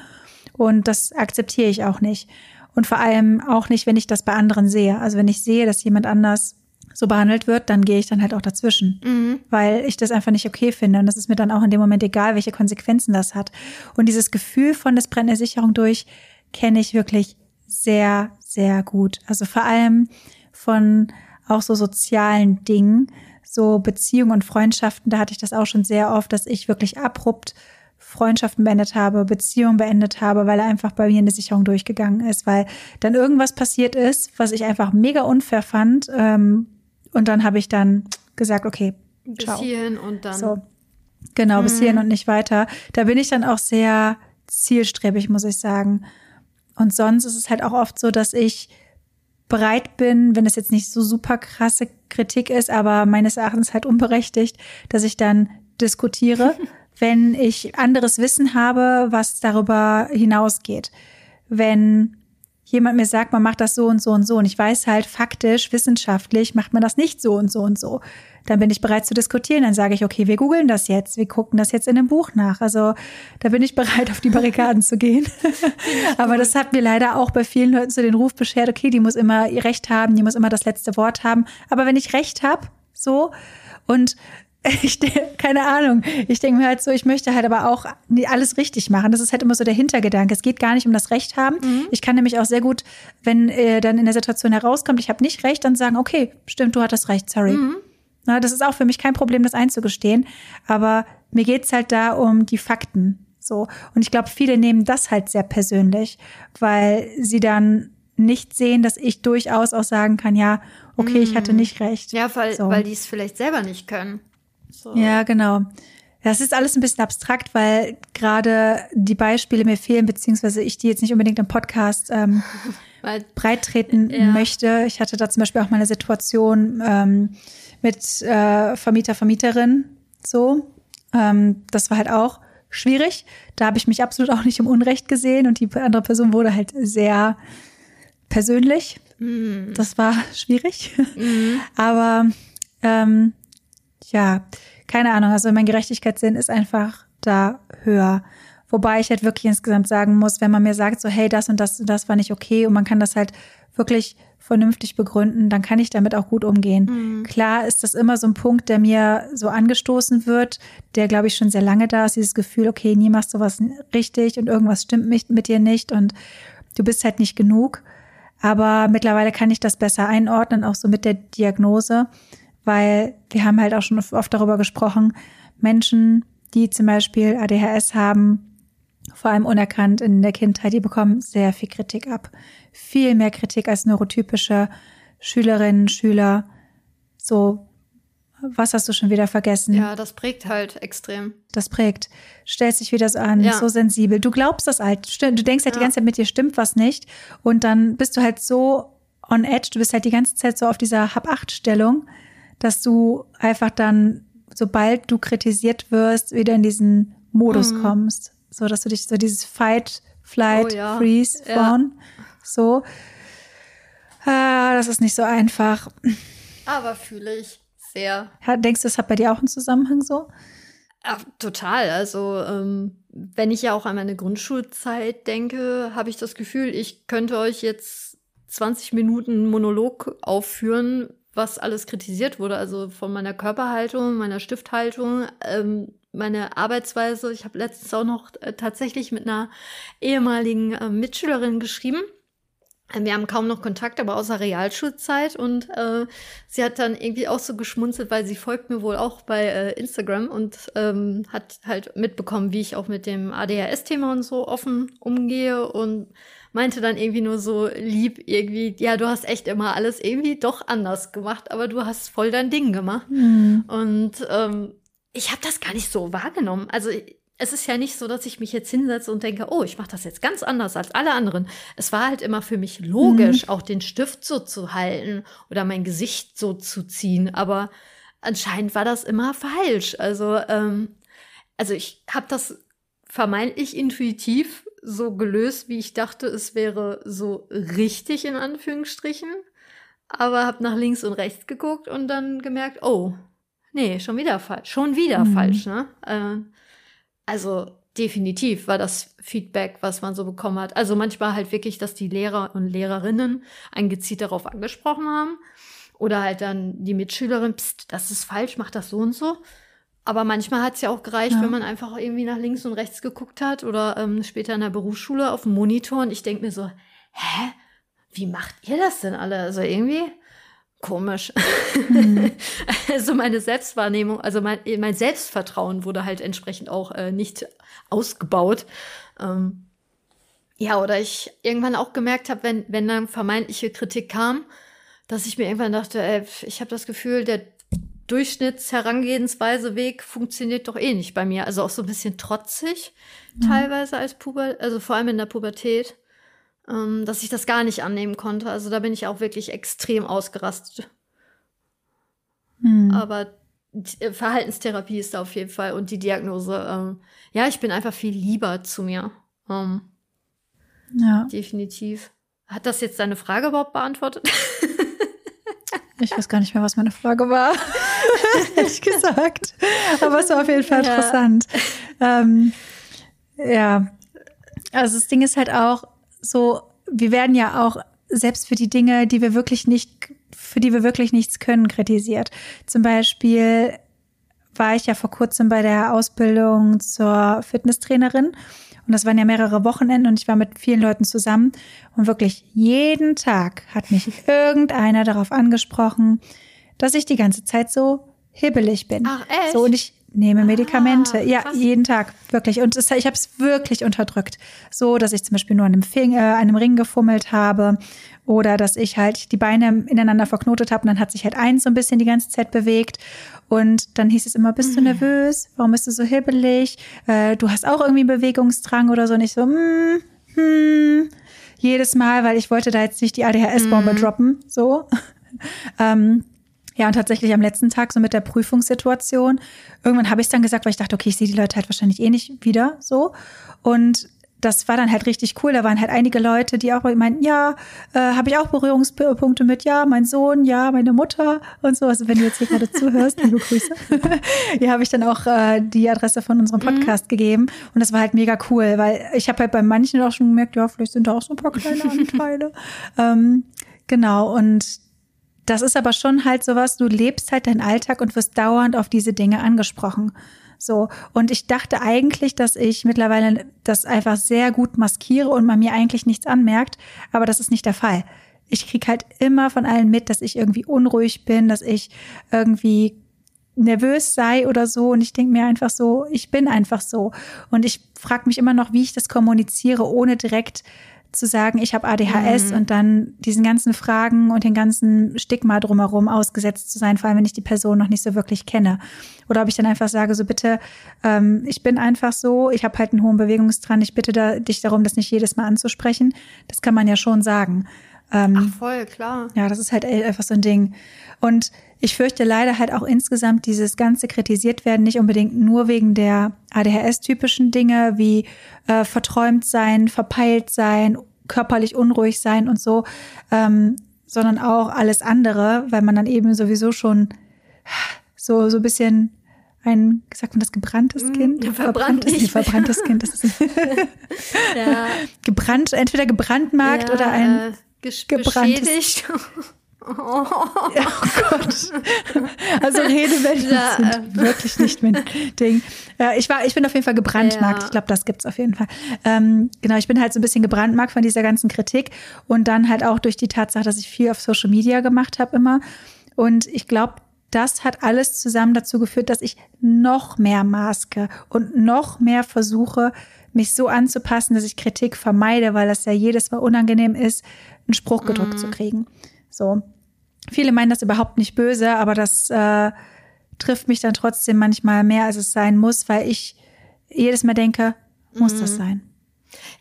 Und das akzeptiere ich auch nicht. Und vor allem auch nicht, wenn ich das bei anderen sehe. Also wenn ich sehe, dass jemand anders so behandelt wird, dann gehe ich dann halt auch dazwischen, mhm. weil ich das einfach nicht okay finde. Und das ist mir dann auch in dem Moment egal, welche Konsequenzen das hat. Und dieses Gefühl von das Brennen der Sicherung durch kenne ich wirklich sehr, sehr gut. Also vor allem von auch so sozialen Dingen, so Beziehungen und Freundschaften, da hatte ich das auch schon sehr oft, dass ich wirklich abrupt Freundschaften beendet habe, Beziehungen beendet habe, weil er einfach bei mir in der Sicherung durchgegangen ist, weil dann irgendwas passiert ist, was ich einfach mega unfair fand. Ähm, und dann habe ich dann gesagt, okay, ciao. Bis hierhin und dann. So. Genau, bis mhm. hierhin und nicht weiter. Da bin ich dann auch sehr zielstrebig, muss ich sagen. Und sonst ist es halt auch oft so, dass ich bereit bin, wenn es jetzt nicht so super krasse Kritik ist, aber meines Erachtens halt unberechtigt, dass ich dann diskutiere *laughs* wenn ich anderes Wissen habe, was darüber hinausgeht. Wenn jemand mir sagt, man macht das so und so und so und ich weiß halt faktisch, wissenschaftlich macht man das nicht so und so und so. Dann bin ich bereit zu diskutieren. Dann sage ich, okay, wir googeln das jetzt, wir gucken das jetzt in einem Buch nach. Also da bin ich bereit, auf die Barrikaden zu gehen. *laughs* Aber das hat mir leider auch bei vielen Leuten so den Ruf beschert, okay, die muss immer ihr Recht haben, die muss immer das letzte Wort haben. Aber wenn ich Recht habe, so und *laughs* ich keine Ahnung. Ich denke mir halt so, ich möchte halt aber auch alles richtig machen. Das ist halt immer so der Hintergedanke. Es geht gar nicht um das Recht haben. Mhm. Ich kann nämlich auch sehr gut, wenn äh, dann in der Situation herauskommt, ich habe nicht recht, dann sagen, okay, stimmt, du hattest recht, sorry. Mhm. Na, das ist auch für mich kein Problem, das einzugestehen. Aber mir geht's halt da um die Fakten. So. Und ich glaube, viele nehmen das halt sehr persönlich, weil sie dann nicht sehen, dass ich durchaus auch sagen kann, ja, okay, ich hatte mhm. nicht recht. Ja, weil, so. weil die es vielleicht selber nicht können. So. Ja, genau. Das ist alles ein bisschen abstrakt, weil gerade die Beispiele mir fehlen, beziehungsweise ich die jetzt nicht unbedingt im Podcast ähm, *laughs* breit treten ja. möchte. Ich hatte da zum Beispiel auch mal eine Situation ähm, mit äh, Vermieter, Vermieterin. So, ähm, das war halt auch schwierig. Da habe ich mich absolut auch nicht im Unrecht gesehen und die andere Person wurde halt sehr persönlich. Mhm. Das war schwierig. Mhm. *laughs* Aber ähm, ja, keine Ahnung, also mein Gerechtigkeitssinn ist einfach da höher. Wobei ich halt wirklich insgesamt sagen muss, wenn man mir sagt, so, hey, das und das und das war nicht okay und man kann das halt wirklich vernünftig begründen, dann kann ich damit auch gut umgehen. Mhm. Klar ist das immer so ein Punkt, der mir so angestoßen wird, der glaube ich schon sehr lange da ist, dieses Gefühl, okay, nie machst du was richtig und irgendwas stimmt mit dir nicht und du bist halt nicht genug. Aber mittlerweile kann ich das besser einordnen, auch so mit der Diagnose weil wir haben halt auch schon oft darüber gesprochen, Menschen, die zum Beispiel ADHS haben, vor allem unerkannt in der Kindheit, die bekommen sehr viel Kritik ab. Viel mehr Kritik als neurotypische Schülerinnen, Schüler. So, was hast du schon wieder vergessen? Ja, das prägt halt extrem. Das prägt. Stellst dich wieder so an, ja. so sensibel. Du glaubst das halt. Du denkst halt ja. die ganze Zeit, mit dir stimmt was nicht. Und dann bist du halt so on edge. Du bist halt die ganze Zeit so auf dieser Hab-Acht-Stellung dass du einfach dann, sobald du kritisiert wirst, wieder in diesen Modus mhm. kommst. So, dass du dich so dieses Fight, Flight, oh, ja. Freeze, Fawn. Ja. So. Ah, das ist nicht so einfach. Aber fühle ich sehr. Denkst du, es hat bei dir auch einen Zusammenhang so? Ja, total. Also, ähm, wenn ich ja auch an meine Grundschulzeit denke, habe ich das Gefühl, ich könnte euch jetzt 20 Minuten Monolog aufführen, was alles kritisiert wurde. Also von meiner Körperhaltung, meiner Stifthaltung, ähm, meine Arbeitsweise. Ich habe letztens auch noch äh, tatsächlich mit einer ehemaligen äh, Mitschülerin geschrieben. Wir haben kaum noch Kontakt, aber außer Realschulzeit. Und äh, sie hat dann irgendwie auch so geschmunzelt, weil sie folgt mir wohl auch bei äh, Instagram und ähm, hat halt mitbekommen, wie ich auch mit dem ADHS-Thema und so offen umgehe und meinte dann irgendwie nur so lieb irgendwie, ja, du hast echt immer alles irgendwie doch anders gemacht, aber du hast voll dein Ding gemacht. Mhm. Und ähm, ich habe das gar nicht so wahrgenommen. Also es ist ja nicht so, dass ich mich jetzt hinsetze und denke, oh, ich mache das jetzt ganz anders als alle anderen. Es war halt immer für mich logisch, mhm. auch den Stift so zu halten oder mein Gesicht so zu ziehen. Aber anscheinend war das immer falsch. Also, ähm, also ich habe das vermeintlich intuitiv so gelöst, wie ich dachte, es wäre so richtig in Anführungsstrichen. Aber habe nach links und rechts geguckt und dann gemerkt, oh, nee, schon wieder falsch, schon wieder mhm. falsch, ne? Äh, also definitiv war das Feedback, was man so bekommen hat. Also manchmal halt wirklich, dass die Lehrer und Lehrerinnen einen gezielt darauf angesprochen haben. Oder halt dann die Mitschülerin, pst, das ist falsch, mach das so und so. Aber manchmal hat es ja auch gereicht, ja. wenn man einfach irgendwie nach links und rechts geguckt hat oder ähm, später in der Berufsschule auf dem Monitor und ich denke mir so, hä? Wie macht ihr das denn alle? Also irgendwie komisch. Mhm. *laughs* also meine Selbstwahrnehmung, also mein, mein, Selbstvertrauen wurde halt entsprechend auch äh, nicht ausgebaut. Ähm, ja, oder ich irgendwann auch gemerkt habe, wenn, wenn dann vermeintliche Kritik kam, dass ich mir irgendwann dachte, ey, ich habe das Gefühl, der Durchschnittsherangehensweise-Weg funktioniert doch eh nicht bei mir. Also auch so ein bisschen trotzig mhm. teilweise als Puber, also vor allem in der Pubertät ähm, dass ich das gar nicht annehmen konnte. Also da bin ich auch wirklich extrem ausgerastet. Mhm. Aber äh, Verhaltenstherapie ist da auf jeden Fall und die Diagnose. Ähm, ja, ich bin einfach viel lieber zu mir. Ähm, ja. Definitiv. Hat das jetzt deine Frage überhaupt beantwortet? *laughs* Ich weiß gar nicht mehr, was meine Frage war, *laughs* ehrlich gesagt. Aber es war auf jeden Fall ja. interessant. Ähm, ja, also das Ding ist halt auch, so, wir werden ja auch selbst für die Dinge, die wir wirklich nicht, für die wir wirklich nichts können, kritisiert. Zum Beispiel war ich ja vor kurzem bei der Ausbildung zur Fitnesstrainerin. Und das waren ja mehrere Wochenenden und ich war mit vielen Leuten zusammen. Und wirklich jeden Tag hat mich irgendeiner darauf angesprochen, dass ich die ganze Zeit so hibbelig bin. Ach, echt? So, und ich nehme Medikamente. Ah, ja, jeden Tag, wirklich. Und es, ich habe es wirklich unterdrückt. So, dass ich zum Beispiel nur an einem, Finger, äh, einem Ring gefummelt habe oder dass ich halt die Beine ineinander verknotet habe und dann hat sich halt eins so ein bisschen die ganze Zeit bewegt. Und dann hieß es immer, bist du mhm. nervös? Warum bist du so hibbelig? Äh, du hast auch irgendwie Bewegungsdrang oder so. Und ich so, mm, hm, jedes Mal, weil ich wollte da jetzt nicht die ADHS-Bombe mm. droppen. So. *laughs* ähm, ja, und tatsächlich am letzten Tag, so mit der Prüfungssituation, irgendwann habe ich dann gesagt, weil ich dachte, okay, ich sehe die Leute halt wahrscheinlich eh nicht wieder so. Und das war dann halt richtig cool. Da waren halt einige Leute, die auch meinten, ja, äh, habe ich auch Berührungspunkte mit, ja, mein Sohn, ja, meine Mutter und so. Also wenn du jetzt hier gerade *laughs* zuhörst, liebe Grüße. *laughs* ja, habe ich dann auch äh, die Adresse von unserem mhm. Podcast mhm. gegeben. Und das war halt mega cool, weil ich habe halt bei manchen auch schon gemerkt, ja, vielleicht sind da auch so ein paar kleine Anteile. *laughs* ähm, genau, und das ist aber schon halt sowas, du lebst halt deinen Alltag und wirst dauernd auf diese Dinge angesprochen. So. Und ich dachte eigentlich, dass ich mittlerweile das einfach sehr gut maskiere und man mir eigentlich nichts anmerkt. Aber das ist nicht der Fall. Ich krieg halt immer von allen mit, dass ich irgendwie unruhig bin, dass ich irgendwie nervös sei oder so. Und ich denke mir einfach so, ich bin einfach so. Und ich frage mich immer noch, wie ich das kommuniziere, ohne direkt zu sagen, ich habe ADHS mhm. und dann diesen ganzen Fragen und den ganzen Stigma drumherum ausgesetzt zu sein, vor allem wenn ich die Person noch nicht so wirklich kenne. Oder ob ich dann einfach sage, so bitte, ähm, ich bin einfach so, ich habe halt einen hohen Bewegungsdrang, ich bitte da, dich darum, das nicht jedes Mal anzusprechen. Das kann man ja schon sagen. Ähm, Ach voll, klar. Ja, das ist halt einfach so ein Ding. Und ich fürchte leider halt auch insgesamt dieses ganze kritisiert werden nicht unbedingt nur wegen der ADHS-typischen Dinge wie äh, verträumt sein, verpeilt sein, körperlich unruhig sein und so, ähm, sondern auch alles andere, weil man dann eben sowieso schon so, so ein bisschen ein, sagt man das, gebranntes mm, Kind? Mm, verbranntes, nee, verbranntes Kind. Das ist *laughs* ja. *laughs* gebrannt, entweder gebrandmarkt ja, oder ein äh, gebranntes. *laughs* Oh. Oh Gott. Also Redewendungen ja, sind äh. wirklich nicht mein Ding. Ja, ich, war, ich bin auf jeden Fall gebrandmarkt. Ja. Ich glaube, das gibt's auf jeden Fall. Ähm, genau, ich bin halt so ein bisschen gebrandmarkt von dieser ganzen Kritik und dann halt auch durch die Tatsache, dass ich viel auf Social Media gemacht habe immer. Und ich glaube, das hat alles zusammen dazu geführt, dass ich noch mehr maske und noch mehr versuche, mich so anzupassen, dass ich Kritik vermeide, weil das ja jedes Mal unangenehm ist, einen Spruch gedrückt mm. zu kriegen. So. Viele meinen das überhaupt nicht böse, aber das äh, trifft mich dann trotzdem manchmal mehr, als es sein muss, weil ich jedes Mal denke, muss mm. das sein?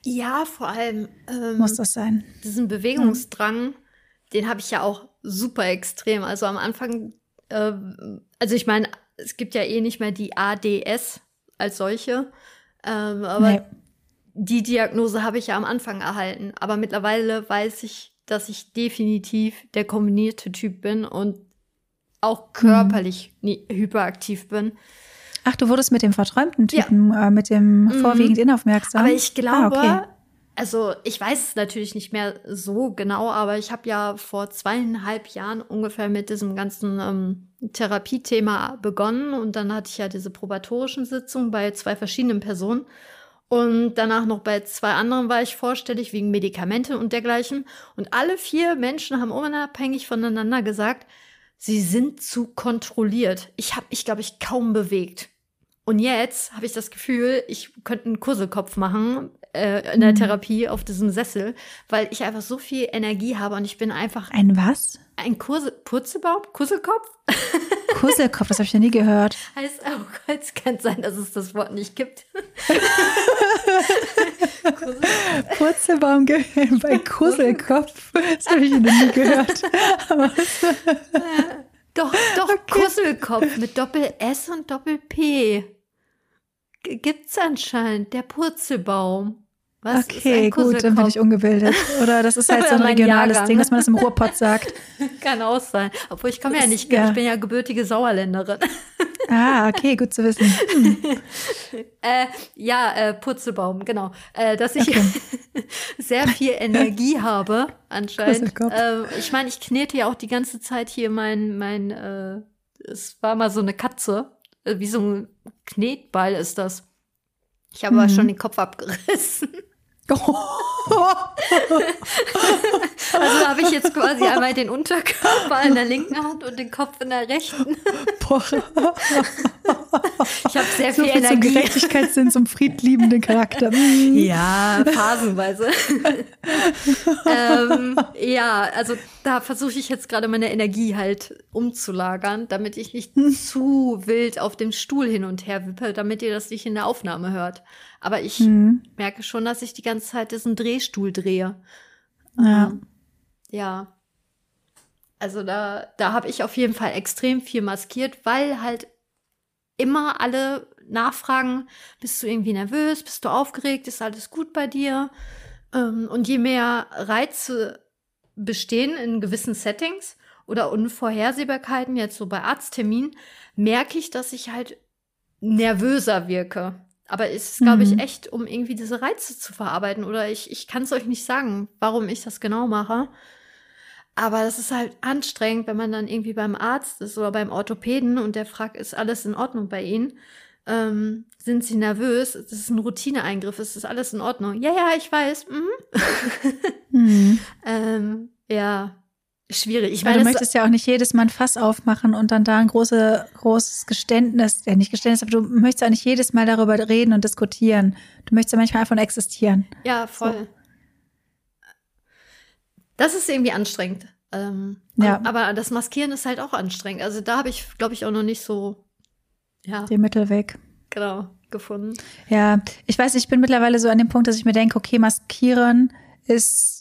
Ja, vor allem ähm, muss das sein. Diesen Bewegungsdrang, mhm. den habe ich ja auch super extrem. Also am Anfang äh, also ich meine, es gibt ja eh nicht mehr die ADS als solche, ähm, aber nee. die Diagnose habe ich ja am Anfang erhalten. Aber mittlerweile weiß ich, dass ich definitiv der kombinierte Typ bin und auch körperlich mhm. hyperaktiv bin. Ach, du wurdest mit dem verträumten Typen, ja. äh, mit dem mhm. vorwiegend inaufmerksam. Aber ich glaube, ah, okay. Also ich weiß es natürlich nicht mehr so genau, aber ich habe ja vor zweieinhalb Jahren ungefähr mit diesem ganzen ähm, Therapiethema begonnen und dann hatte ich ja diese probatorischen Sitzungen bei zwei verschiedenen Personen und danach noch bei zwei anderen war ich vorstellig wegen Medikamente und dergleichen und alle vier Menschen haben unabhängig voneinander gesagt, sie sind zu kontrolliert. Ich habe mich, glaube ich, kaum bewegt. Und jetzt habe ich das Gefühl, ich könnte einen Kurselkopf machen äh, in der mhm. Therapie auf diesem Sessel, weil ich einfach so viel Energie habe und ich bin einfach. Ein was? Ein Kurse, Purzelbaum? Kusselkopf? *laughs* Kusselkopf, das habe ich ja nie gehört. Heißt auch, es kann sein, dass es das Wort nicht gibt. *laughs* Purzelbaum bei Kusselkopf, das habe ich noch nie gehört. *laughs* doch, doch, okay. Kusselkopf mit Doppel S und Doppel P. Gibt's anscheinend, der Purzelbaum. Was okay, gut, dann bin ich ungebildet. Oder das ist halt so ein *laughs* regionales. Ding, dass man das im Ruhrpott *laughs* sagt. Kann auch sein. Obwohl ich komme ja nicht, ja. ich bin ja gebürtige Sauerländerin. *laughs* Ah, okay, gut zu wissen. Hm. äh, ja, äh, Purzelbaum, genau. Äh, dass ich okay. sehr viel Energie habe, anscheinend. Äh, ich meine, ich knete ja auch die ganze Zeit hier mein, mein, äh, es war mal so eine Katze, wie so ein Knetball ist das. Ich habe mhm. aber schon den Kopf abgerissen. *laughs* also habe ich jetzt quasi einmal den Unterkörper in der linken Hand und den Kopf in der rechten. Boah. *laughs* Ich habe sehr so viel, viel Energie. Zum Gerechtigkeitssinn, zum friedliebenden Charakter. ja, phasenweise. *laughs* ähm, ja, also da versuche ich jetzt gerade meine Energie halt umzulagern, damit ich nicht hm. zu wild auf dem Stuhl hin und her wippe, damit ihr das nicht in der Aufnahme hört. Aber ich mhm. merke schon, dass ich die ganze Zeit diesen Drehstuhl drehe. Ja. Ähm, ja. Also da, da habe ich auf jeden Fall extrem viel maskiert, weil halt immer alle nachfragen, bist du irgendwie nervös, bist du aufgeregt, ist alles gut bei dir? Ähm, und je mehr Reize bestehen in gewissen Settings oder Unvorhersehbarkeiten, jetzt so bei Arztterminen, merke ich, dass ich halt nervöser wirke. Aber es ist, glaube ich, mhm. echt, um irgendwie diese Reize zu verarbeiten. Oder ich, ich kann es euch nicht sagen, warum ich das genau mache. Aber das ist halt anstrengend, wenn man dann irgendwie beim Arzt ist oder beim Orthopäden und der fragt, ist alles in Ordnung bei Ihnen? Ähm, sind Sie nervös? Das ist ein Routineeingriff, es ist alles in Ordnung. Ja, ja, ich weiß. Mhm. mhm. *laughs* ähm, ja, schwierig. Ich meine, du möchtest ja auch nicht jedes Mal ein Fass aufmachen und dann da ein große, großes Geständnis, ja nicht Geständnis, aber du möchtest ja nicht jedes Mal darüber reden und diskutieren. Du möchtest ja manchmal einfach existieren. Ja, voll. So. Das ist irgendwie anstrengend. Ähm, ja. Aber das Maskieren ist halt auch anstrengend. Also da habe ich, glaube ich, auch noch nicht so ja. den Mittelweg. Genau, gefunden. Ja, ich weiß, ich bin mittlerweile so an dem Punkt, dass ich mir denke, okay, maskieren ist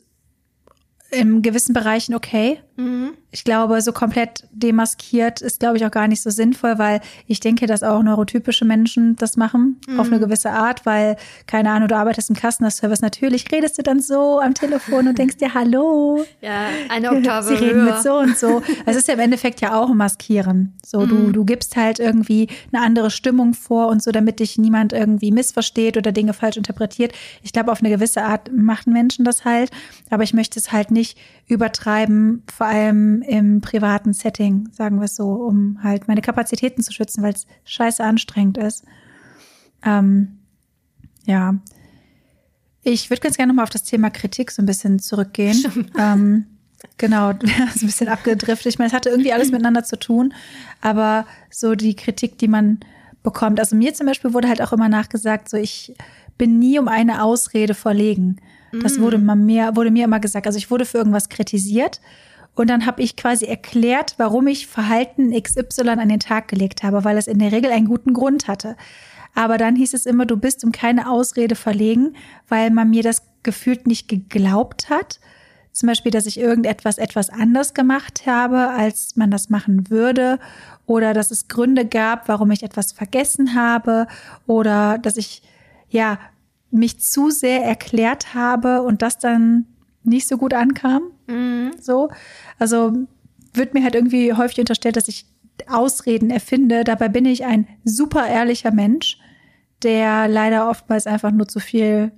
in gewissen Bereichen okay. Mhm. Ich glaube, so komplett demaskiert ist, glaube ich, auch gar nicht so sinnvoll, weil ich denke, dass auch neurotypische Menschen das machen, mhm. auf eine gewisse Art, weil, keine Ahnung, du arbeitest im Customer-Service, natürlich redest du dann so am Telefon und denkst dir, hallo. Ja, eine Oktave Sie reden höher. mit so und so. Es ist ja im Endeffekt ja auch ein Maskieren. So, mhm. du, du gibst halt irgendwie eine andere Stimmung vor und so, damit dich niemand irgendwie missversteht oder Dinge falsch interpretiert. Ich glaube, auf eine gewisse Art machen Menschen das halt, aber ich möchte es halt nicht übertreiben, vor allem im privaten Setting, sagen wir es so, um halt meine Kapazitäten zu schützen, weil es scheiße anstrengend ist. Ähm, ja. Ich würde ganz gerne nochmal auf das Thema Kritik so ein bisschen zurückgehen. Ähm, genau, *laughs* so ein bisschen abgedriftet. Ich meine, es hatte irgendwie alles miteinander zu tun, aber so die Kritik, die man bekommt. Also mir zum Beispiel wurde halt auch immer nachgesagt, so ich bin nie um eine Ausrede verlegen. Das wurde, mm. mal mehr, wurde mir immer gesagt. Also ich wurde für irgendwas kritisiert und dann habe ich quasi erklärt, warum ich Verhalten XY an den Tag gelegt habe, weil es in der Regel einen guten Grund hatte. Aber dann hieß es immer, du bist um keine Ausrede verlegen, weil man mir das gefühlt nicht geglaubt hat. Zum Beispiel, dass ich irgendetwas etwas anders gemacht habe, als man das machen würde. Oder dass es Gründe gab, warum ich etwas vergessen habe. Oder dass ich, ja, mich zu sehr erklärt habe und das dann nicht so gut ankam. Mhm. So. Also wird mir halt irgendwie häufig unterstellt, dass ich Ausreden erfinde. Dabei bin ich ein super ehrlicher Mensch, der leider oftmals einfach nur zu viel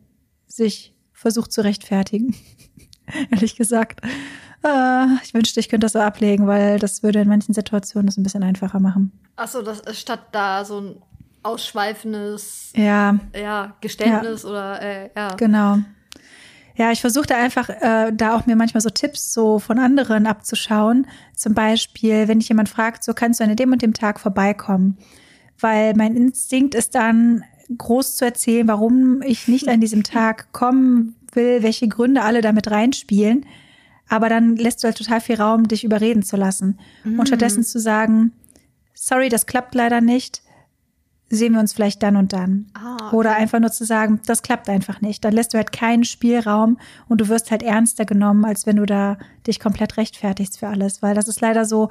sich versucht zu rechtfertigen. *laughs* Ehrlich gesagt. Äh, ich wünschte, ich könnte das so ablegen, weil das würde in manchen Situationen das ein bisschen einfacher machen. Achso, das statt da so ein ausschweifendes ja. Ja, Geständnis ja. oder äh, ja. Genau. Ja, ich versuchte einfach äh, da auch mir manchmal so Tipps so von anderen abzuschauen. Zum Beispiel, wenn dich jemand fragt, so kannst du an dem und dem Tag vorbeikommen. Weil mein Instinkt ist dann groß zu erzählen, warum ich nicht an diesem *laughs* Tag kommen will, welche Gründe alle damit reinspielen. Aber dann lässt du halt total viel Raum, dich überreden zu lassen. Mhm. Und stattdessen zu sagen, sorry, das klappt leider nicht sehen wir uns vielleicht dann und dann. Ah, okay. Oder einfach nur zu sagen, das klappt einfach nicht. Dann lässt du halt keinen Spielraum und du wirst halt ernster genommen, als wenn du da dich komplett rechtfertigst für alles. Weil das ist leider so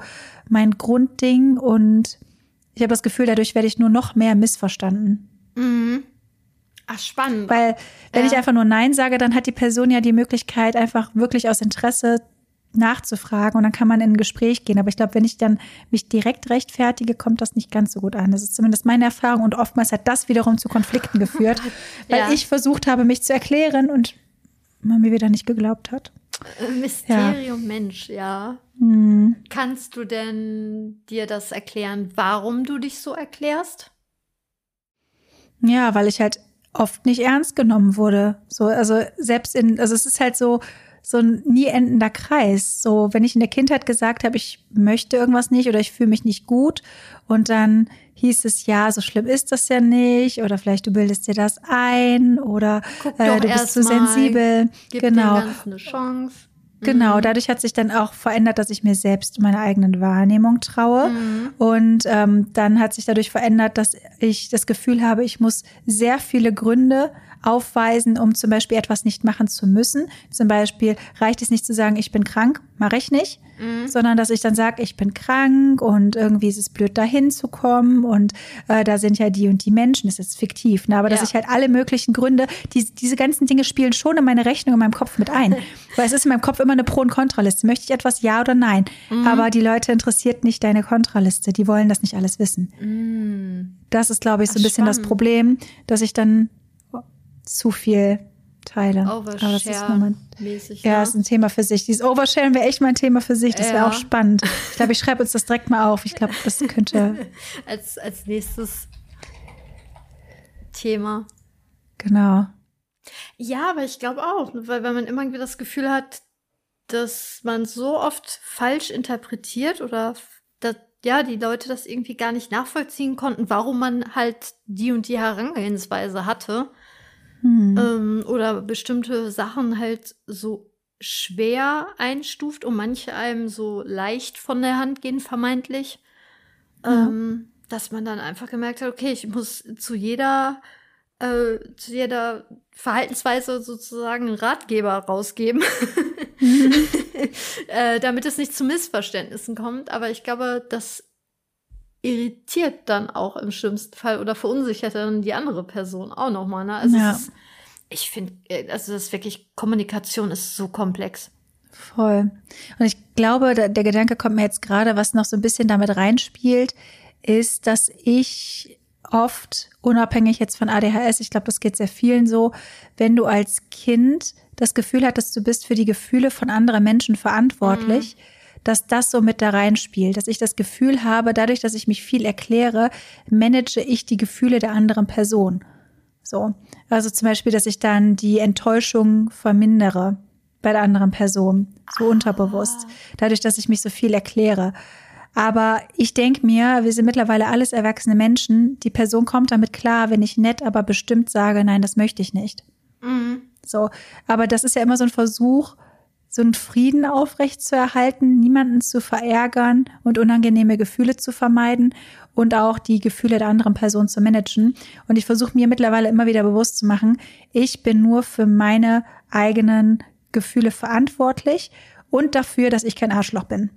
mein Grundding und ich habe das Gefühl, dadurch werde ich nur noch mehr missverstanden. Mhm. Ach, spannend. Weil, wenn ja. ich einfach nur Nein sage, dann hat die Person ja die Möglichkeit, einfach wirklich aus Interesse nachzufragen und dann kann man in ein Gespräch gehen. Aber ich glaube, wenn ich dann mich direkt rechtfertige, kommt das nicht ganz so gut an. Das ist zumindest meine Erfahrung und oftmals hat das wiederum zu Konflikten geführt, *laughs* weil ja. ich versucht habe, mich zu erklären und man mir wieder nicht geglaubt hat. Äh, Mysterium ja. Mensch, ja. Hm. Kannst du denn dir das erklären, warum du dich so erklärst? Ja, weil ich halt oft nicht ernst genommen wurde. So, also selbst in, also es ist halt so, so ein nie endender Kreis. So, wenn ich in der Kindheit gesagt habe, ich möchte irgendwas nicht oder ich fühle mich nicht gut und dann hieß es ja, so schlimm ist das ja nicht oder vielleicht du bildest dir das ein oder äh, du bist zu sensibel. Gib genau. Dem eine Chance. Genau, mhm. dadurch hat sich dann auch verändert, dass ich mir selbst meine eigenen Wahrnehmung traue. Mhm. Und ähm, dann hat sich dadurch verändert, dass ich das Gefühl habe, ich muss sehr viele Gründe aufweisen, um zum Beispiel etwas nicht machen zu müssen. Zum Beispiel reicht es nicht zu sagen, ich bin krank, mache ich nicht, mhm. sondern dass ich dann sage, ich bin krank und irgendwie ist es blöd, dahin zu kommen und äh, da sind ja die und die Menschen, das ist fiktiv, ne? aber ja. dass ich halt alle möglichen Gründe, die, diese ganzen Dinge spielen schon in meine Rechnung in meinem Kopf mit ein, *laughs* weil es ist in meinem Kopf immer eine Pro- und Kontraliste. Möchte ich etwas, ja oder nein? Mhm. Aber die Leute interessiert nicht deine Kontraliste, die wollen das nicht alles wissen. Mhm. Das ist, glaube ich, so ein bisschen spannend. das Problem, dass ich dann zu viel teile. Overshare-mäßig. Ja, ja, ist ein Thema für sich. Dieses Oversharen wäre echt mal ein Thema für sich. Das wäre ja. auch spannend. Ich glaube, ich schreibe uns das direkt mal auf. Ich glaube, das könnte. *laughs* als, als nächstes Thema. Genau. Ja, aber ich glaube auch, weil wenn man immer irgendwie das Gefühl hat, dass man so oft falsch interpretiert oder dass, ja, die Leute das irgendwie gar nicht nachvollziehen konnten, warum man halt die und die Herangehensweise hatte hm. ähm, oder bestimmte Sachen halt so schwer einstuft und manche einem so leicht von der Hand gehen, vermeintlich. Ja. Ähm, dass man dann einfach gemerkt hat, okay, ich muss zu jeder, äh, zu jeder Verhaltensweise sozusagen einen Ratgeber rausgeben. Mhm. *laughs* äh, damit es nicht zu Missverständnissen kommt. Aber ich glaube, das irritiert dann auch im schlimmsten Fall oder verunsichert dann die andere Person auch nochmal. Ne? Also Ja. ist, ich finde, äh, also das ist wirklich, Kommunikation ist so komplex. Voll. Und ich glaube, der, der Gedanke kommt mir jetzt gerade, was noch so ein bisschen damit reinspielt, ist, dass ich oft, unabhängig jetzt von ADHS, ich glaube, das geht sehr vielen so, wenn du als Kind das Gefühl hattest, du bist für die Gefühle von anderen Menschen verantwortlich, dass das so mit da reinspielt, dass ich das Gefühl habe, dadurch, dass ich mich viel erkläre, manage ich die Gefühle der anderen Person. So. Also zum Beispiel, dass ich dann die Enttäuschung vermindere bei der anderen Person. So unterbewusst. Dadurch, dass ich mich so viel erkläre. Aber ich denke mir, wir sind mittlerweile alles erwachsene Menschen. Die Person kommt damit klar, wenn ich nett, aber bestimmt sage, nein, das möchte ich nicht. Mhm. So. Aber das ist ja immer so ein Versuch, so einen Frieden aufrecht zu erhalten, niemanden zu verärgern und unangenehme Gefühle zu vermeiden und auch die Gefühle der anderen Person zu managen. Und ich versuche mir mittlerweile immer wieder bewusst zu machen, ich bin nur für meine eigenen Gefühle verantwortlich und dafür, dass ich kein Arschloch bin.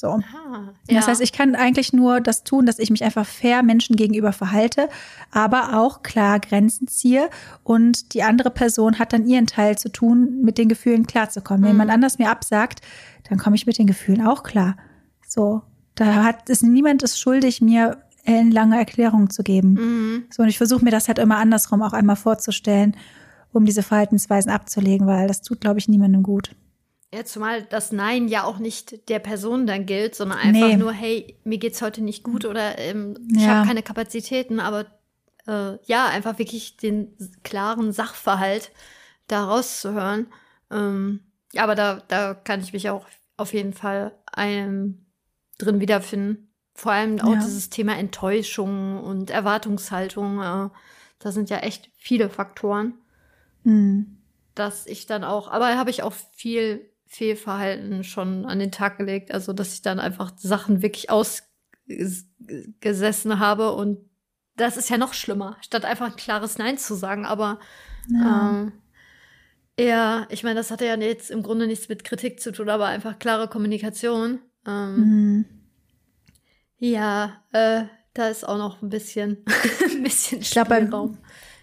So. Ah, Das heißt, ich kann eigentlich nur das tun, dass ich mich einfach fair Menschen gegenüber verhalte, aber auch klar Grenzen ziehe und die andere Person hat dann ihren Teil zu tun, mit den Gefühlen klarzukommen. Wenn jemand anders mir absagt, dann komme ich mit den Gefühlen auch klar. So, da hat es niemand ist schuldig, mir ellenlange Erklärungen zu geben. Mhm. So, und ich versuche mir das halt immer andersrum auch einmal vorzustellen, um diese Verhaltensweisen abzulegen, weil das tut, glaube ich, niemandem gut. Ja, zumal das Nein ja auch nicht der Person dann gilt, sondern einfach Nee. nur, hey, mir geht's heute nicht gut oder ähm, ich Ja. habe keine Kapazitäten, aber äh, ja, einfach wirklich den klaren Sachverhalt da rauszuhören. Ähm, ja, aber da, da kann ich mich auch auf jeden Fall einem drin wiederfinden. Vor allem auch Ja. dieses Thema Enttäuschung und Erwartungshaltung. Äh, da sind ja echt viele Faktoren Hm. dass ich dann auch, aber habe ich auch viel Fehlverhalten schon an den Tag gelegt, also dass ich dann einfach Sachen wirklich ausgesessen habe und das ist ja noch schlimmer, statt einfach ein klares Nein zu sagen, aber Ja. ähm, eher, ich meine, das hatte ja jetzt im Grunde nichts mit Kritik zu tun, aber einfach klare Kommunikation. Ähm, Hm. Ja, äh, da ist auch noch ein bisschen, *laughs* ein bisschen Ich beim- Spielraum.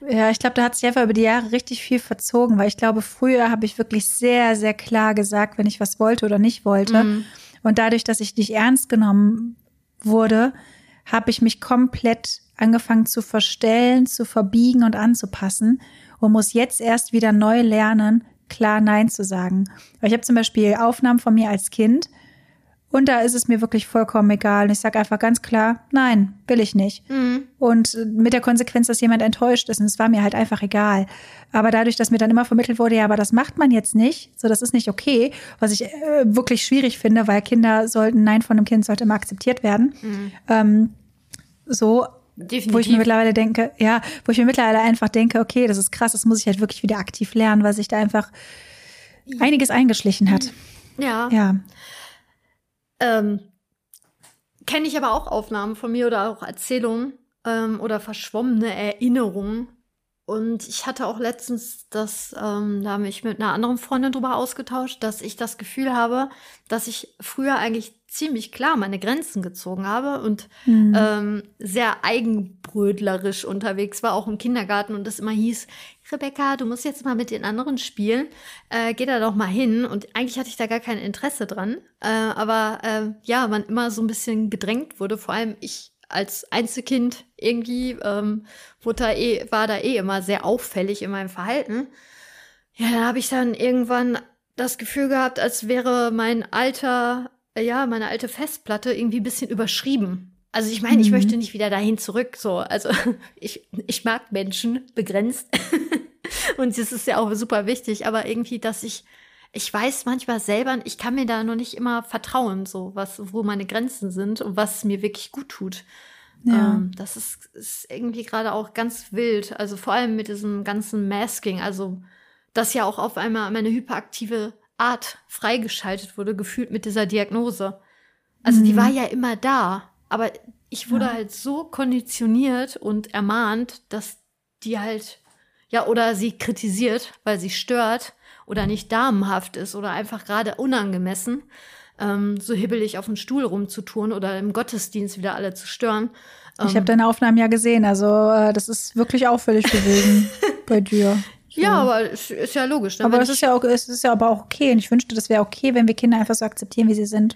Ja, ich glaube, da hat sich einfach über die Jahre richtig viel verzogen, weil ich glaube, früher habe ich wirklich sehr, sehr klar gesagt, wenn ich was wollte oder nicht wollte. Mhm. Und dadurch, dass ich nicht ernst genommen wurde, habe ich mich komplett angefangen zu verstellen, zu verbiegen und anzupassen und muss jetzt erst wieder neu lernen, klar Nein zu sagen. Ich habe zum Beispiel Aufnahmen von mir als Kind und da ist es mir wirklich vollkommen egal. Und ich sage einfach ganz klar, nein, will ich nicht. Mhm. Und mit der Konsequenz, dass jemand enttäuscht ist. Und es war mir halt einfach egal. Aber dadurch, dass mir dann immer vermittelt wurde, ja, aber das macht man jetzt nicht, so das ist nicht okay, was ich äh, wirklich schwierig finde, weil Kinder sollten, Nein von einem Kind sollte immer akzeptiert werden. Ähm, so, Definitiv. wo ich mir mittlerweile denke, ja, wo ich mir mittlerweile einfach denke, okay, das ist krass, das muss ich halt wirklich wieder aktiv lernen, weil sich da einfach einiges eingeschlichen hat. ja. Ja. Ähm, Kenne ich aber auch Aufnahmen von mir oder auch Erzählungen ähm, oder verschwommene Erinnerungen. Und ich hatte auch letztens das, ähm, da habe ich mit einer anderen Freundin drüber ausgetauscht, dass ich das Gefühl habe, dass ich früher eigentlich ziemlich klar meine Grenzen gezogen habe und Mhm. ähm, sehr eigenbrödlerisch unterwegs war, auch im Kindergarten und das immer hieß, Rebecca, du musst jetzt mal mit den anderen spielen, äh, geh da doch mal hin. Und eigentlich hatte ich da gar kein Interesse dran, äh, aber äh, ja, man immer so ein bisschen gedrängt wurde, vor allem ich als Einzelkind irgendwie ähm, da eh, war da eh immer sehr auffällig in meinem Verhalten. Ja, da habe ich dann irgendwann das Gefühl gehabt, als wäre mein alter, äh, ja, meine alte Festplatte irgendwie ein bisschen überschrieben. Also ich meine, ich Mhm. möchte nicht wieder dahin zurück. So, also *laughs* ich, ich mag Menschen begrenzt. *laughs* Und das ist ja auch super wichtig, aber irgendwie, dass ich, ich weiß manchmal selber, ich kann mir da noch nicht immer vertrauen, so was, wo meine Grenzen sind und was mir wirklich gut tut. Ja. Ähm, das ist, ist irgendwie gerade auch ganz wild. Also vor allem mit diesem ganzen Masking, also dass ja auch auf einmal meine hyperaktive Art freigeschaltet wurde, gefühlt mit dieser Diagnose. Also die Mhm. war ja immer da, aber ich wurde Ja. halt so konditioniert und ermahnt, dass die halt, ja, oder sie kritisiert, weil sie stört. Oder nicht damenhaft ist oder einfach gerade unangemessen, ähm, so hibbelig auf dem Stuhl rumzutun oder im Gottesdienst wieder alle zu stören. Ich habe deine Aufnahmen ja gesehen, also äh, das ist wirklich auffällig gewesen *laughs* bei dir. Ja, aber es ist ja logisch. Ne? aber ich- ist ja auch, es ist ja aber auch okay. Und ich wünschte, das wäre okay, wenn wir Kinder einfach so akzeptieren, wie sie sind.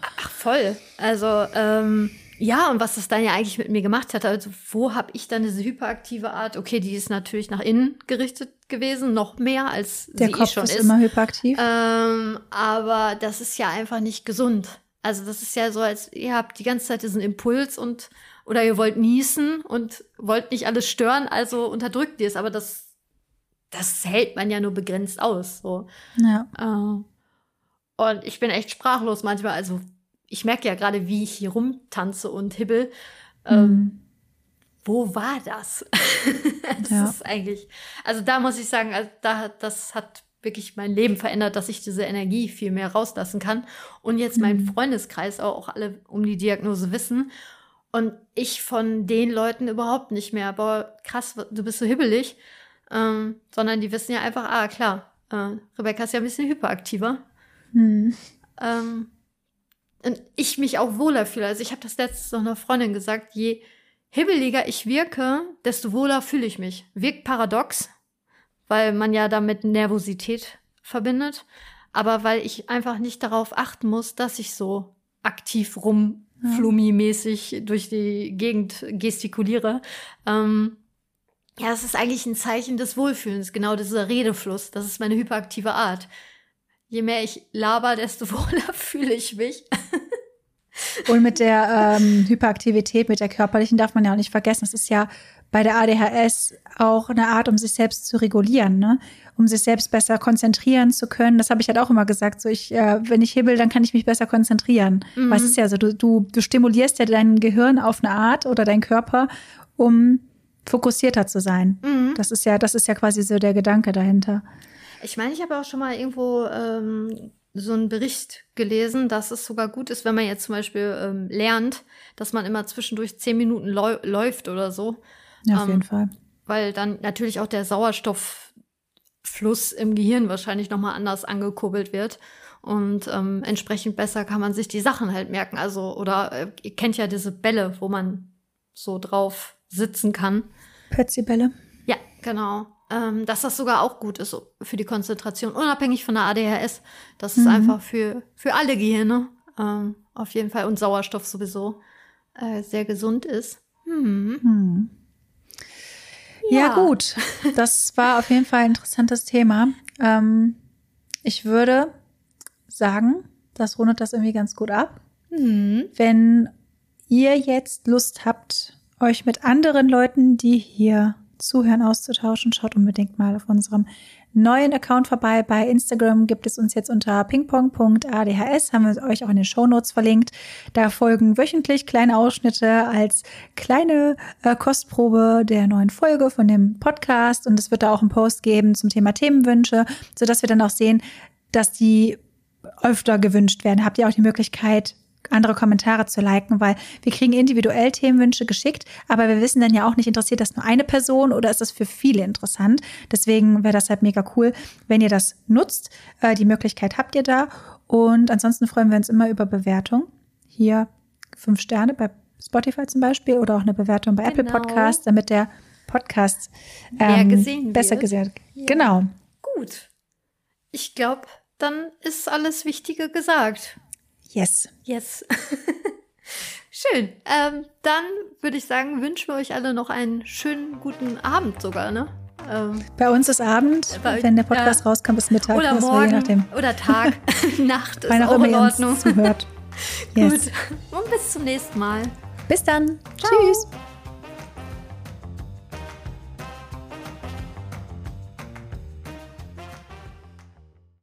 Ach, voll. Also, ähm, ja, und was das dann ja eigentlich mit mir gemacht hat, also wo habe ich dann diese hyperaktive Art? Okay, die ist natürlich nach innen gerichtet gewesen, noch mehr als Der sie eh Kopf schon ist, ist. immer hyperaktiv. Ähm, aber das ist ja einfach nicht gesund. Also das ist ja so, als ihr habt die ganze Zeit diesen Impuls und oder ihr wollt niesen und wollt nicht alles stören, also unterdrückt ihr es. Aber das, das hält man ja nur begrenzt aus. So. ja. Äh, und ich bin echt sprachlos manchmal. Also ich merke ja gerade, wie ich hier rumtanze und hibbel. Ähm, Mhm. Wo war das? *laughs* das Ja. ist eigentlich, also da muss ich sagen, also da, das hat wirklich mein Leben verändert, dass ich diese Energie viel mehr rauslassen kann. Und jetzt mein Mhm. Freundeskreis auch, auch alle um die Diagnose wissen. Und ich von den Leuten überhaupt nicht mehr, boah, krass, du bist so hibbelig. Ähm, sondern die wissen ja einfach, ah, klar, äh, Rebecca ist ja ein bisschen hyperaktiver. Hm. Ähm, und ich mich auch wohler fühle. Also ich habe das letztens noch einer Freundin gesagt, je hibbeliger ich wirke, desto wohler fühle ich mich. Wirkt paradox, weil man ja damit Nervosität verbindet, aber weil ich einfach nicht darauf achten muss, dass ich so aktiv rum flummi-mäßig durch die Gegend gestikuliere. Ähm, ja, es ist eigentlich ein Zeichen des Wohlfühlens, genau dieser Redefluss. Das ist meine hyperaktive Art. Je mehr ich laber, desto *laughs* wohler fühle ich mich. Und mit der ähm, Hyperaktivität, mit der körperlichen darf man ja auch nicht vergessen. Es ist ja bei der ADHS auch eine Art, um sich selbst zu regulieren, ne? um sich selbst besser konzentrieren zu können. Das habe ich halt auch immer gesagt. So ich, äh, wenn ich hibbel, dann kann ich mich besser konzentrieren. Mhm. Es ist ja so, du, du, du stimulierst ja dein Gehirn auf eine Art oder dein Körper, um fokussierter zu sein. Mhm. Das ist ja, das ist ja quasi so der Gedanke dahinter. Ich meine, ich habe auch schon mal irgendwo ähm, so einen Bericht gelesen, dass es sogar gut ist, wenn man jetzt zum Beispiel ähm, lernt, dass man immer zwischendurch zehn Minuten läu läuft oder so. Ja, auf Ähm, jeden Fall. weil dann natürlich auch der Sauerstofffluss im Gehirn wahrscheinlich nochmal anders angekurbelt wird. Und ähm, entsprechend besser kann man sich die Sachen halt merken. Also, oder äh, ihr kennt ja diese Bälle, wo man so drauf sitzen kann. Pötzibälle. Ja, genau. Ähm, dass das sogar auch gut ist für die Konzentration, unabhängig von der ADHS. Dass es Mhm. einfach für, für alle Gehirne ähm, auf jeden Fall und Sauerstoff sowieso äh, sehr gesund ist. Hm. Hm. Ja. Ja. gut. Das war auf jeden Fall ein interessantes Thema. Ähm, ich würde sagen, das rundet das irgendwie ganz gut ab. Hm. Wenn ihr jetzt Lust habt, euch mit anderen Leuten, die hier zuhören, auszutauschen, schaut unbedingt mal auf unserem neuen Account vorbei. Bei Instagram gibt es uns jetzt unter pingpong.adhs, haben wir euch auch in den Shownotes verlinkt. Da folgen wöchentlich kleine Ausschnitte als kleine äh, Kostprobe der neuen Folge von dem Podcast und es wird da auch einen Post geben zum Thema Themenwünsche, sodass wir dann auch sehen, dass die öfter gewünscht werden. Habt ihr auch die Möglichkeit, andere Kommentare zu liken, weil wir kriegen individuell Themenwünsche geschickt, aber wir wissen dann ja auch nicht, interessiert das nur eine Person oder ist das für viele interessant? Deswegen wäre das halt mega cool, wenn ihr das nutzt. Äh, die Möglichkeit habt ihr da. Und ansonsten freuen wir uns immer über Bewertung. Hier fünf Sterne bei Spotify zum Beispiel oder auch eine Bewertung bei Apple Genau. Podcasts, damit der Podcast Mehr ähm, gesehen besser wird. gesehen Ja. Genau. Gut. Ich glaube, dann ist alles Wichtige gesagt. Yes. Yes. *laughs* Schön. Ähm, dann würde ich sagen, wünschen wir euch alle noch einen schönen guten Abend sogar, ne? Ähm, Bei uns ist Abend, Bei- wenn der Podcast ja. rauskommt, ist Mittag. oder morgen je nachdem. oder Tag, *laughs* *laughs* Nacht ist Wann auch in Ordnung. zuhört. Yes. Gut. Und bis zum nächsten Mal. Bis dann. Ciao. Tschüss.